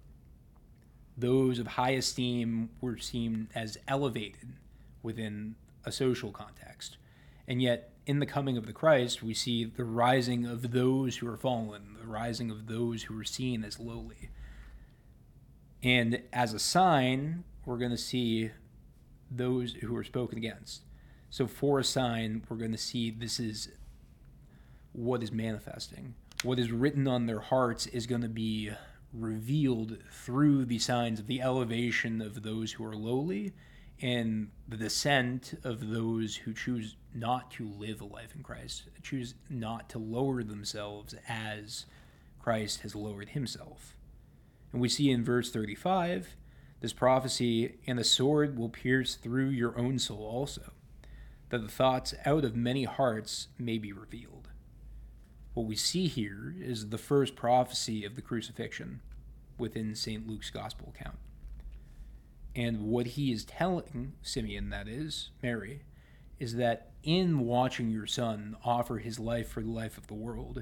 Those of high esteem were seen as elevated within a social context. And yet, in the coming of the Christ, we see the rising of those who are fallen, the rising of those who are seen as lowly. And as a sign, we're going to see those who are spoken against. So for a sign, we're going to see this is what is manifesting. What is written on their hearts is going to be revealed through the signs of the elevation of those who are lowly and the descent of those who choose not to live a life in Christ, choose not to lower themselves as Christ has lowered himself. And we see in verse 35 this prophecy, and the sword will pierce through your own soul also that the thoughts out of many hearts may be revealed. What we see here is the first prophecy of the crucifixion within St. Luke's gospel account. And what he is telling Simeon, that is, Mary, is that in watching your son offer his life for the life of the world,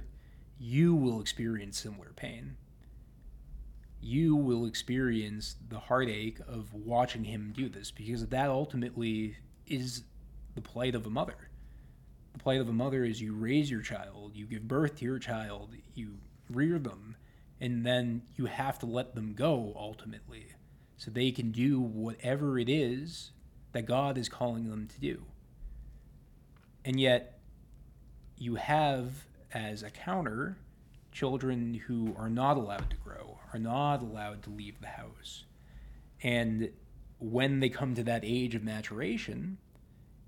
you will experience similar pain. You will experience the heartache of watching him do this because that ultimately is the plight of a mother. The plight of a mother is you raise your child, you give birth to your child, you rear them, and then you have to let them go ultimately so they can do whatever it is that God is calling them to do. And yet, you have as a counter children who are not allowed to grow, are not allowed to leave the house. And when they come to that age of maturation,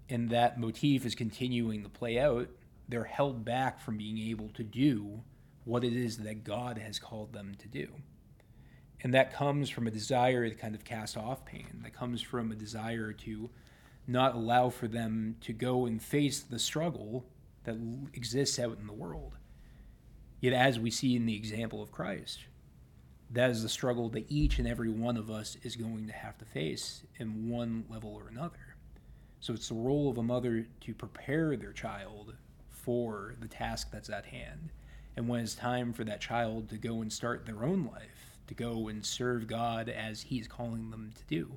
and that motif is continuing to play out, they're held back from being able to do what it is that God has called them to do. And that comes from a desire to kind of cast off pain, that comes from a desire to not allow for them to go and face the struggle that exists out in the world. Yet, as we see in the example of Christ, that is the struggle that each and every one of us is going to have to face in one level or another. So, it's the role of a mother to prepare their child for the task that's at hand. And when it's time for that child to go and start their own life, to go and serve God as He's calling them to do,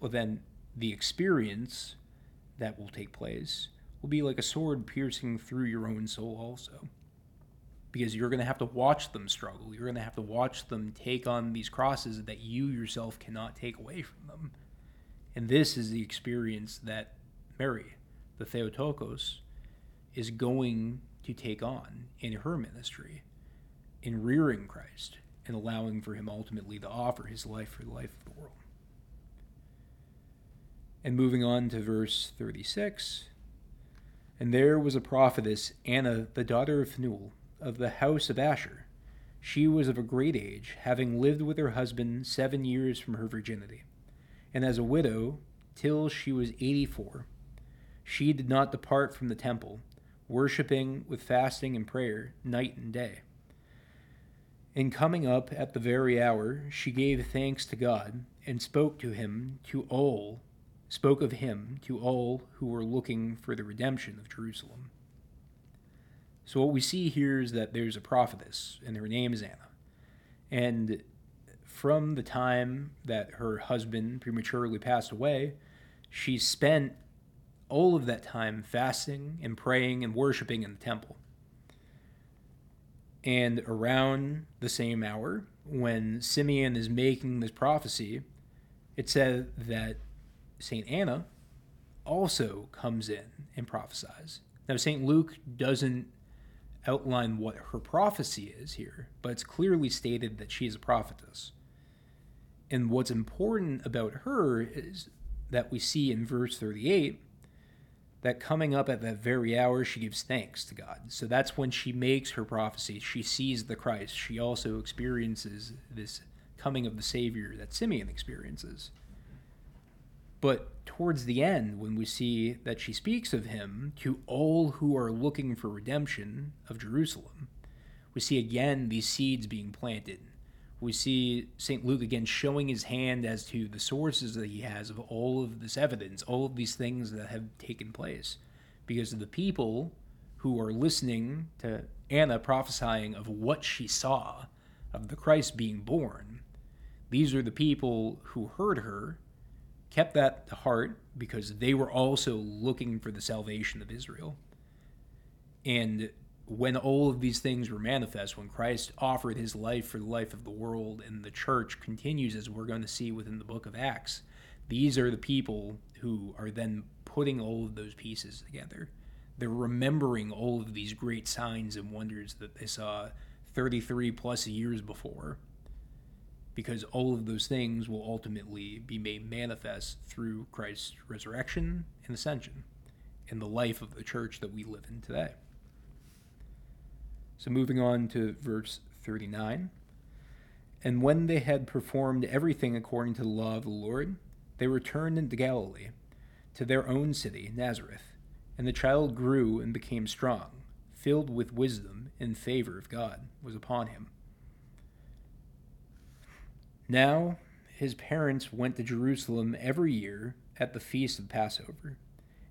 well, then the experience that will take place will be like a sword piercing through your own soul, also. Because you're going to have to watch them struggle. You're going to have to watch them take on these crosses that you yourself cannot take away from them. And this is the experience that Mary, the Theotokos, is going to take on in her ministry, in rearing Christ and allowing for him ultimately to offer his life for the life of the world. And moving on to verse 36 And there was a prophetess, Anna, the daughter of Phanuel, of the house of Asher. She was of a great age, having lived with her husband seven years from her virginity. And as a widow, till she was eighty four, she did not depart from the temple, worshipping with fasting and prayer night and day. And coming up at the very hour, she gave thanks to God, and spoke to him to all spoke of him to all who were looking for the redemption of Jerusalem. So, what we see here is that there's a prophetess, and her name is Anna. And from the time that her husband prematurely passed away, she spent all of that time fasting and praying and worshiping in the temple. And around the same hour, when Simeon is making this prophecy, it said that St. Anna also comes in and prophesies. Now, St. Luke doesn't outline what her prophecy is here, but it's clearly stated that she is a prophetess. And what's important about her is that we see in verse 38 that coming up at that very hour, she gives thanks to God. So that's when she makes her prophecy. She sees the Christ. She also experiences this coming of the Savior that Simeon experiences. But towards the end, when we see that she speaks of him to all who are looking for redemption of Jerusalem, we see again these seeds being planted. We see St. Luke again showing his hand as to the sources that he has of all of this evidence, all of these things that have taken place. Because of the people who are listening to Anna prophesying of what she saw, of the Christ being born, these are the people who heard her kept that to heart because they were also looking for the salvation of Israel. And when all of these things were manifest, when Christ offered his life for the life of the world, and the church continues, as we're going to see within the book of Acts, these are the people who are then putting all of those pieces together. They're remembering all of these great signs and wonders that they saw 33 plus years before because all of those things will ultimately be made manifest through Christ's resurrection and ascension and the life of the church that we live in today. So, moving on to verse 39. And when they had performed everything according to the law of the Lord, they returned into Galilee, to their own city, Nazareth. And the child grew and became strong, filled with wisdom, and favor of God was upon him. Now his parents went to Jerusalem every year at the feast of Passover.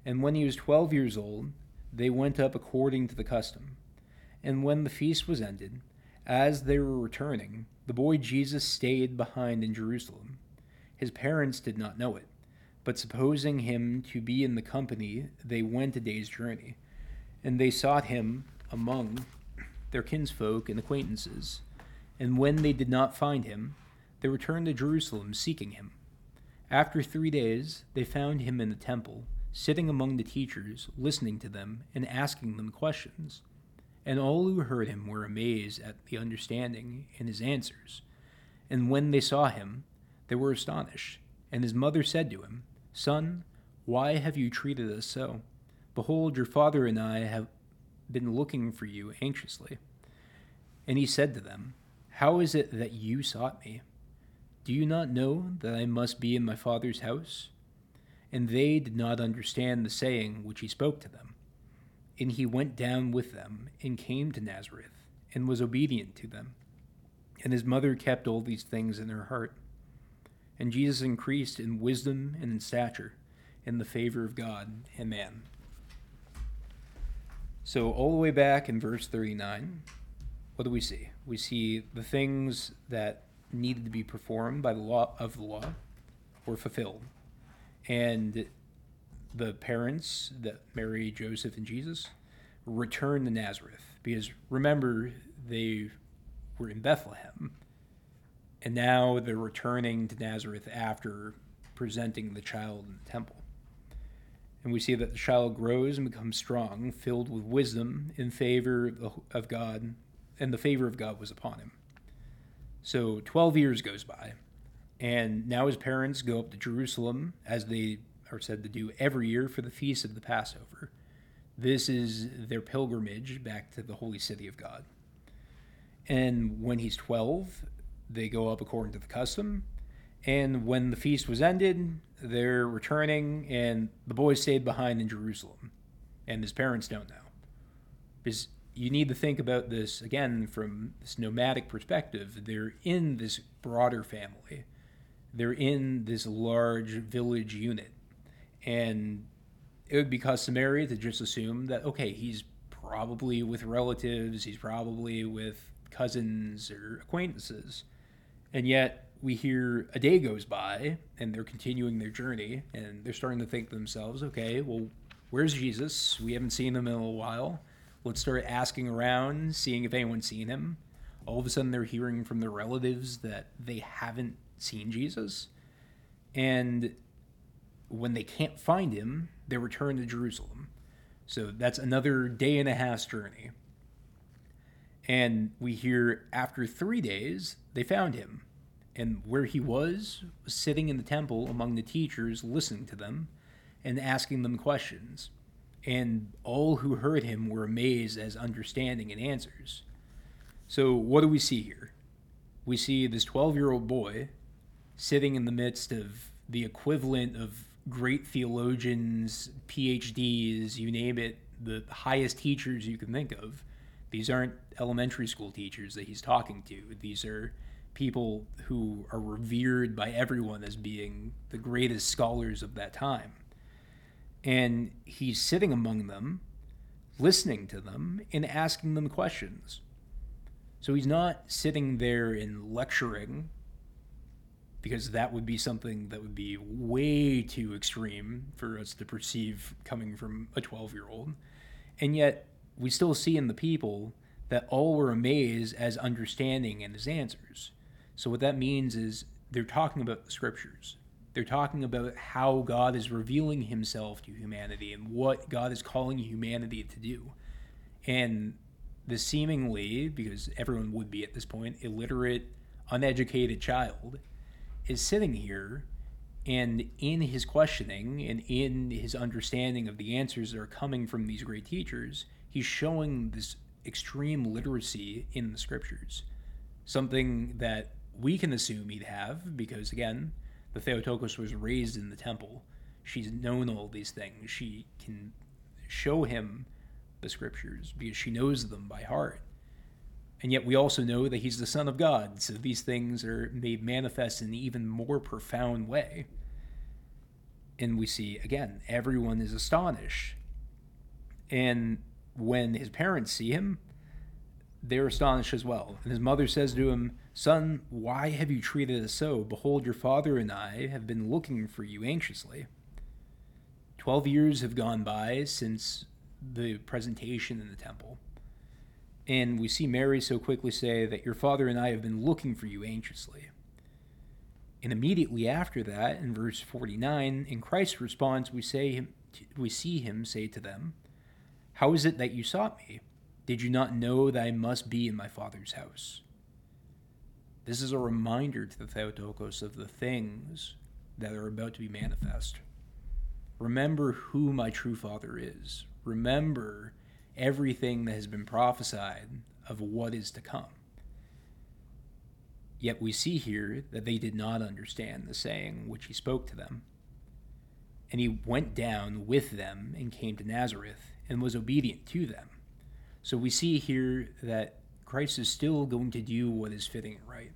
And when he was twelve years old, they went up according to the custom. And when the feast was ended, as they were returning, the boy Jesus stayed behind in Jerusalem. His parents did not know it, but supposing him to be in the company, they went a day's journey. And they sought him among their kinsfolk and acquaintances. And when they did not find him, they returned to Jerusalem seeking him. After three days, they found him in the temple, sitting among the teachers, listening to them and asking them questions. And all who heard him were amazed at the understanding in his answers. And when they saw him, they were astonished. And his mother said to him, Son, why have you treated us so? Behold, your father and I have been looking for you anxiously. And he said to them, How is it that you sought me? Do you not know that I must be in my Father's house? And they did not understand the saying which he spoke to them. And he went down with them, and came to Nazareth, and was obedient to them. And his mother kept all these things in her heart. And Jesus increased in wisdom and in stature, in the favor of God and man. So, all the way back in verse 39, what do we see? We see the things that needed to be performed by the law of the law were fulfilled. And the parents that Mary, Joseph, and Jesus return to Nazareth. Because remember, they were in Bethlehem. And now they're returning to Nazareth after presenting the child in the temple. And we see that the child grows and becomes strong, filled with wisdom in favor of God, and the favor of God was upon him. So 12 years goes by, and now his parents go up to Jerusalem, as they are said to do every year for the feast of the Passover. This is their pilgrimage back to the holy city of God. And when he's 12, they go up according to the custom. And when the feast was ended, they're returning, and the boy stayed behind in Jerusalem. And his parents don't know. Because you need to think about this again from this nomadic perspective. They're in this broader family, they're in this large village unit. And it would be customary to just assume that, okay, he's probably with relatives, he's probably with cousins or acquaintances. And yet, we hear a day goes by and they're continuing their journey and they're starting to think to themselves, okay, well, where's Jesus? We haven't seen him in a while Let's start asking around, seeing if anyone's seen him. All of a sudden, they're hearing from their relatives that they haven't seen Jesus. And when they can't find him, they return to Jerusalem. So that's another day and a half's journey. And we hear after three days, they found him. And where he was, was sitting in the temple among the teachers, listening to them and asking them questions and all who heard him were amazed as understanding and answers. So, what do we see here? We see this 12 year old boy sitting in the midst of the equivalent of great theologians, PhDs, you name it, the highest teachers you can think of. These aren't elementary school teachers that he's talking to. These are people who are revered by everyone as being the greatest scholars of that time and he's sitting among them, listening to them, and asking them questions. So he's not sitting there and lecturing, because that would be something that would be way too extreme for us to perceive coming from a 12 year old. And yet, we still see in the people that all were amazed as understanding and his answers. So, what that means is they're talking about the scriptures. They're talking about how God is revealing himself to humanity and what God is calling humanity to do. And the seemingly, because everyone would be at this point, illiterate, uneducated child is sitting here and in his questioning and in his understanding of the answers that are coming from these great teachers, he's showing this extreme literacy in the scriptures. Something that we can assume he'd have because, again, the Theotokos was raised in the temple. She's known all these things. She can show him the scriptures because she knows them by heart. And yet we also know that he's the Son of God, so these things are made manifest in an even more profound way. And we see, again, everyone is astonished. And when his parents see him, they're astonished as well. And his mother says to him, Son, why have you treated us so? Behold, your father and I have been looking for you anxiously. Twelve years have gone by since the presentation in the temple. And we see Mary so quickly say that your father and I have been looking for you anxiously. And immediately after that, in verse 49, in Christ's response, we, say, we see him say to them, How is it that you sought me? Did you not know that I must be in my Father's house? This is a reminder to the Theotokos of the things that are about to be manifest. Remember who my true Father is. Remember everything that has been prophesied of what is to come. Yet we see here that they did not understand the saying which he spoke to them. And he went down with them and came to Nazareth and was obedient to them. So we see here that Christ is still going to do what is fitting and right.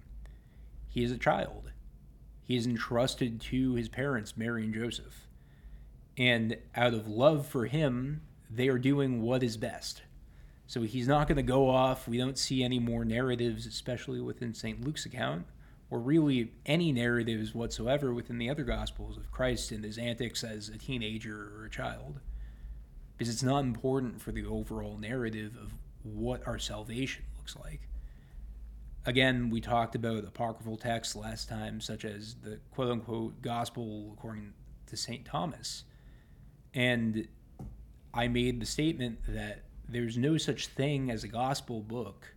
He is a child. He is entrusted to his parents, Mary and Joseph. And out of love for him, they are doing what is best. So he's not going to go off. We don't see any more narratives, especially within St. Luke's account, or really any narratives whatsoever within the other Gospels of Christ and his antics as a teenager or a child. Because it's not important for the overall narrative of what our salvation looks like. Again, we talked about apocryphal texts last time, such as the quote unquote Gospel according to St. Thomas. And I made the statement that there's no such thing as a gospel book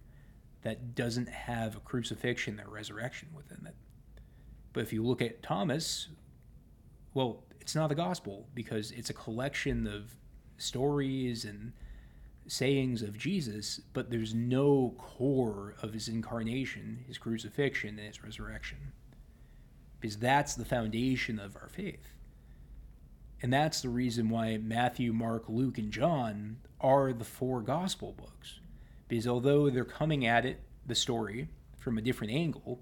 that doesn't have a crucifixion or resurrection within it. But if you look at Thomas, well, it's not the gospel because it's a collection of stories and sayings of Jesus, but there's no core of his incarnation, his crucifixion, and his resurrection. Because that's the foundation of our faith. And that's the reason why Matthew, Mark, Luke, and John are the four gospel books. Because although they're coming at it, the story, from a different angle,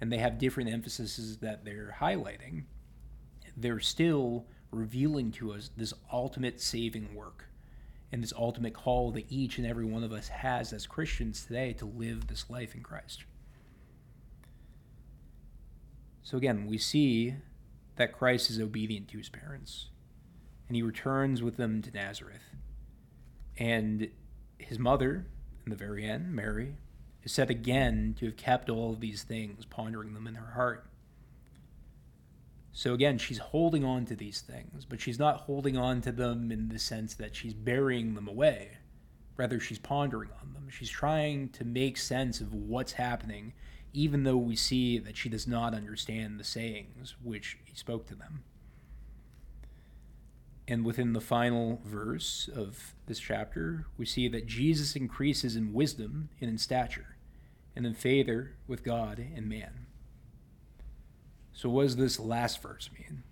and they have different emphases that they're highlighting, they're still revealing to us this ultimate saving work and this ultimate call that each and every one of us has as Christians today to live this life in Christ. So again, we see that Christ is obedient to his parents, and he returns with them to Nazareth. And his mother, in the very end, Mary, is said again to have kept all of these things, pondering them in her heart. So again, she's holding on to these things, but she's not holding on to them in the sense that she's burying them away. Rather, she's pondering on them. She's trying to make sense of what's happening even though we see that she does not understand the sayings which he spoke to them. And within the final verse of this chapter, we see that Jesus increases in wisdom and in stature, and in favor with God and man. So, what does this last verse mean?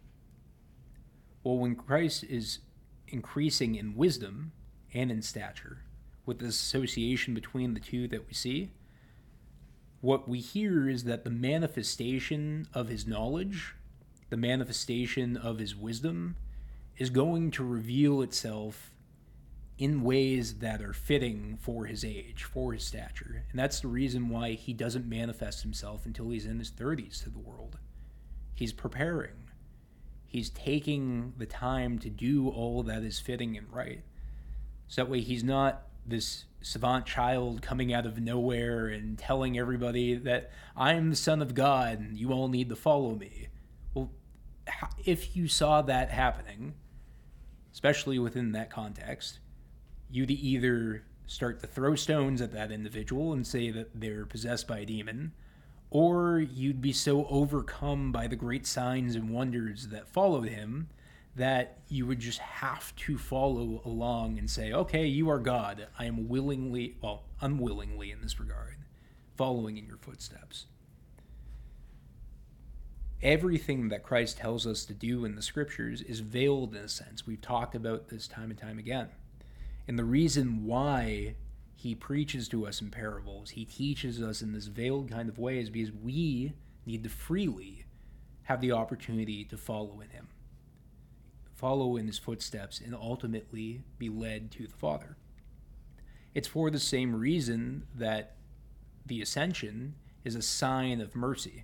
Well, when Christ is increasing in wisdom and in stature, with this association between the two that we see, what we hear is that the manifestation of his knowledge, the manifestation of his wisdom, is going to reveal itself in ways that are fitting for his age, for his stature. And that's the reason why he doesn't manifest himself until he's in his 30s to the world. He's preparing, he's taking the time to do all that is fitting and right. So that way he's not this savant child coming out of nowhere and telling everybody that I'm the son of God and you all need to follow me. Well, if you saw that happening, especially within that context, you'd either start to throw stones at that individual and say that they're possessed by a demon, or you'd be so overcome by the great signs and wonders that followed him that you would just have to follow along and say, okay, you are God. I am willingly, well, unwillingly in this regard, following in your footsteps. everything that Christ tells us to do in the scriptures is veiled in a sense. We've talked about this time and time again. And the reason why he preaches to us in parables, he teaches us in this veiled kind of way, is because we need to freely have the opportunity to follow in him, follow in his footsteps, and ultimately be led to the Father. It's for the same reason that the ascension is a sign of mercy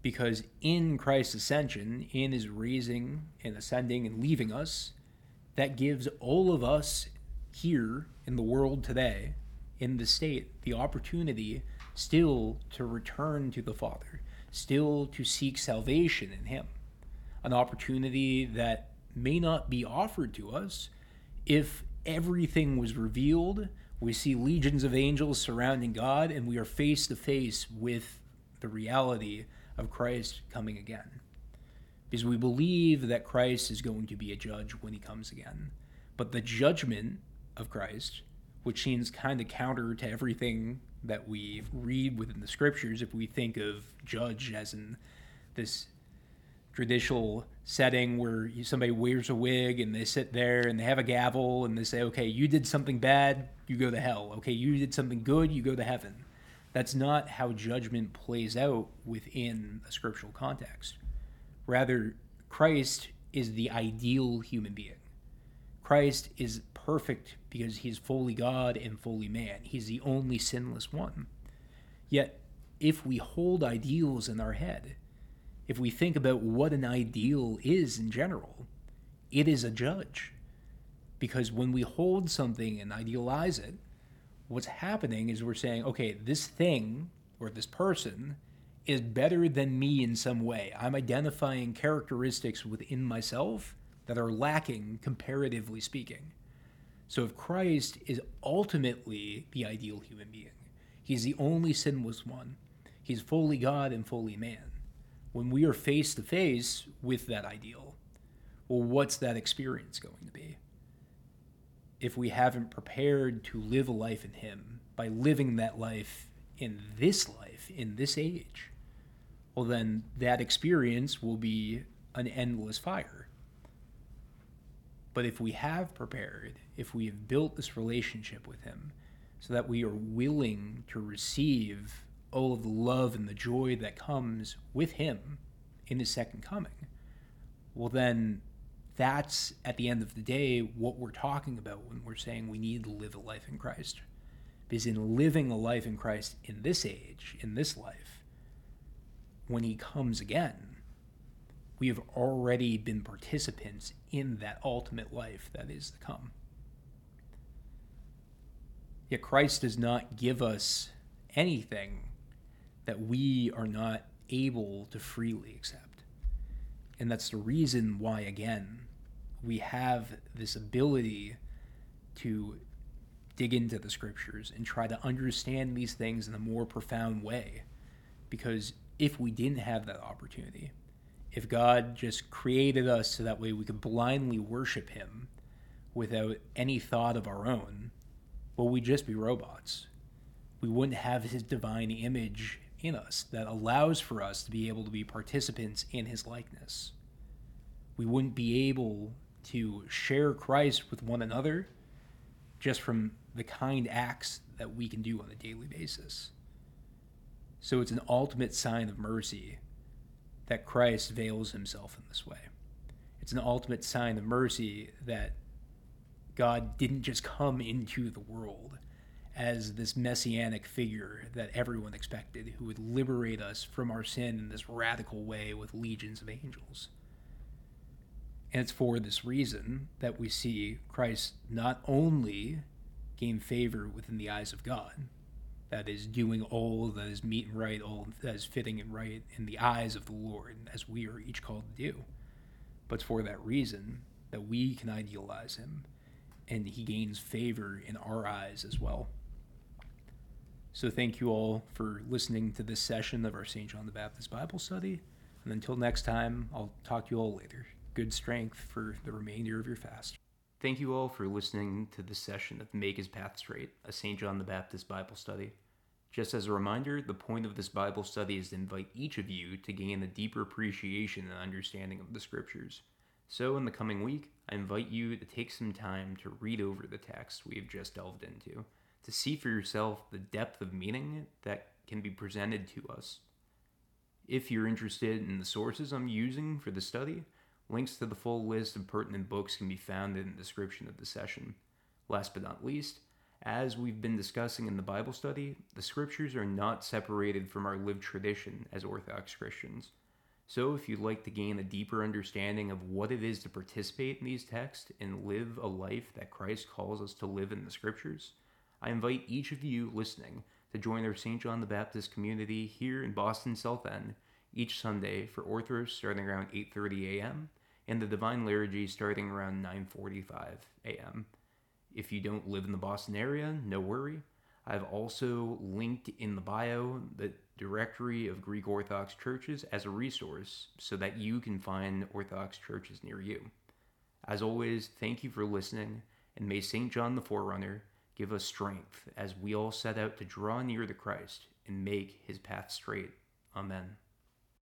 because in Christ's ascension, in his raising and ascending and leaving us, that gives all of us here in the world today, in the state, the opportunity still to return to the Father, still to seek salvation in Him. An opportunity that may not be offered to us if everything was revealed. We see legions of angels surrounding God, and we are face to face with the reality of Christ coming again. Because we believe that Christ is going to be a judge when he comes again. But the judgment of Christ, which seems kind of counter to everything that we read within the scriptures, if we think of judge as in this traditional setting where somebody wears a wig and they sit there and they have a gavel and they say, okay, you did something bad, you go to hell. Okay, you did something good, you go to heaven. That's not how judgment plays out within a scriptural context. Rather, Christ is the ideal human being. Christ is perfect because he's fully God and fully man. He's the only sinless one. Yet, if we hold ideals in our head, if we think about what an ideal is in general, it is a judge. Because when we hold something and idealize it, what's happening is we're saying, okay, this thing or this person is better than me in some way. I'm identifying characteristics within myself that are lacking, comparatively speaking. So if Christ is ultimately the ideal human being, he's the only sinless one, he's fully God and fully man. When we are face to face with that ideal, well, what's that experience going to be? if we haven't prepared to live a life in Him by living that life in this life, in this age, well, then that experience will be an endless fire. But if we have prepared, if we have built this relationship with Him so that we are willing to receive all of the love and the joy that comes with Him in His second coming, well, then that's at the end of the day what we're talking about when we're saying we need to live a life in Christ. Because in living a life in Christ in this age, in this life, when he comes again, we have already been participants in that ultimate life that is to come. Yet Christ does not give us anything that we are not able to freely accept. And that's the reason why, again, we have this ability to dig into the scriptures and try to understand these things in a more profound way. Because if we didn't have that opportunity, if God just created us so that way we could blindly worship Him without any thought of our own, well, we'd just be robots. We wouldn't have His divine image in us that allows for us to be able to be participants in His likeness. We wouldn't be able to share Christ with one another just from the kind acts that we can do on a daily basis. So it's an ultimate sign of mercy that Christ veils himself in this way. It's an ultimate sign of mercy that God didn't just come into the world as this messianic figure that everyone expected who would liberate us from our sin in this radical way with legions of angels. And it's for this reason that we see Christ not only gain favor within the eyes of God, that is, doing all that is meet and right, all that is fitting and right in the eyes of the Lord, as we are each called to do, but for that reason that we can idealize him and he gains favor in our eyes as well. So, thank you all for listening to this session of our St. John the Baptist Bible study. And until next time, I'll talk to you all later good strength for the remainder of your fast. Thank you all for listening to this session of Make His Path Straight, a St. John the Baptist Bible study. Just as a reminder, the point of this Bible study is to invite each of you to gain a deeper appreciation and understanding of the Scriptures. So, in the coming week, I invite you to take some time to read over the text we have just delved into, to see for yourself the depth of meaning that can be presented to us. If you're interested in the sources I'm using for the study, links to the full list of pertinent books can be found in the description of the session. Last but not least, as we've been discussing in the Bible study, the scriptures are not separated from our lived tradition as Orthodox Christians. So, if you'd like to gain a deeper understanding of what it is to participate in these texts and live a life that Christ calls us to live in the Scriptures, I invite each of you listening to join our St. John the Baptist community here in Boston South End each Sunday for Orthros starting around 8:30 a.m. and the Divine Liturgy starting around 9:45 a.m. If you don't live in the Boston area, no worry. I've also linked in the bio the directory of Greek Orthodox churches as a resource so that you can find Orthodox churches near you. As always, thank you for listening, and may St. John the Forerunner give us strength as we all set out to draw near to Christ and make his path straight. Amen.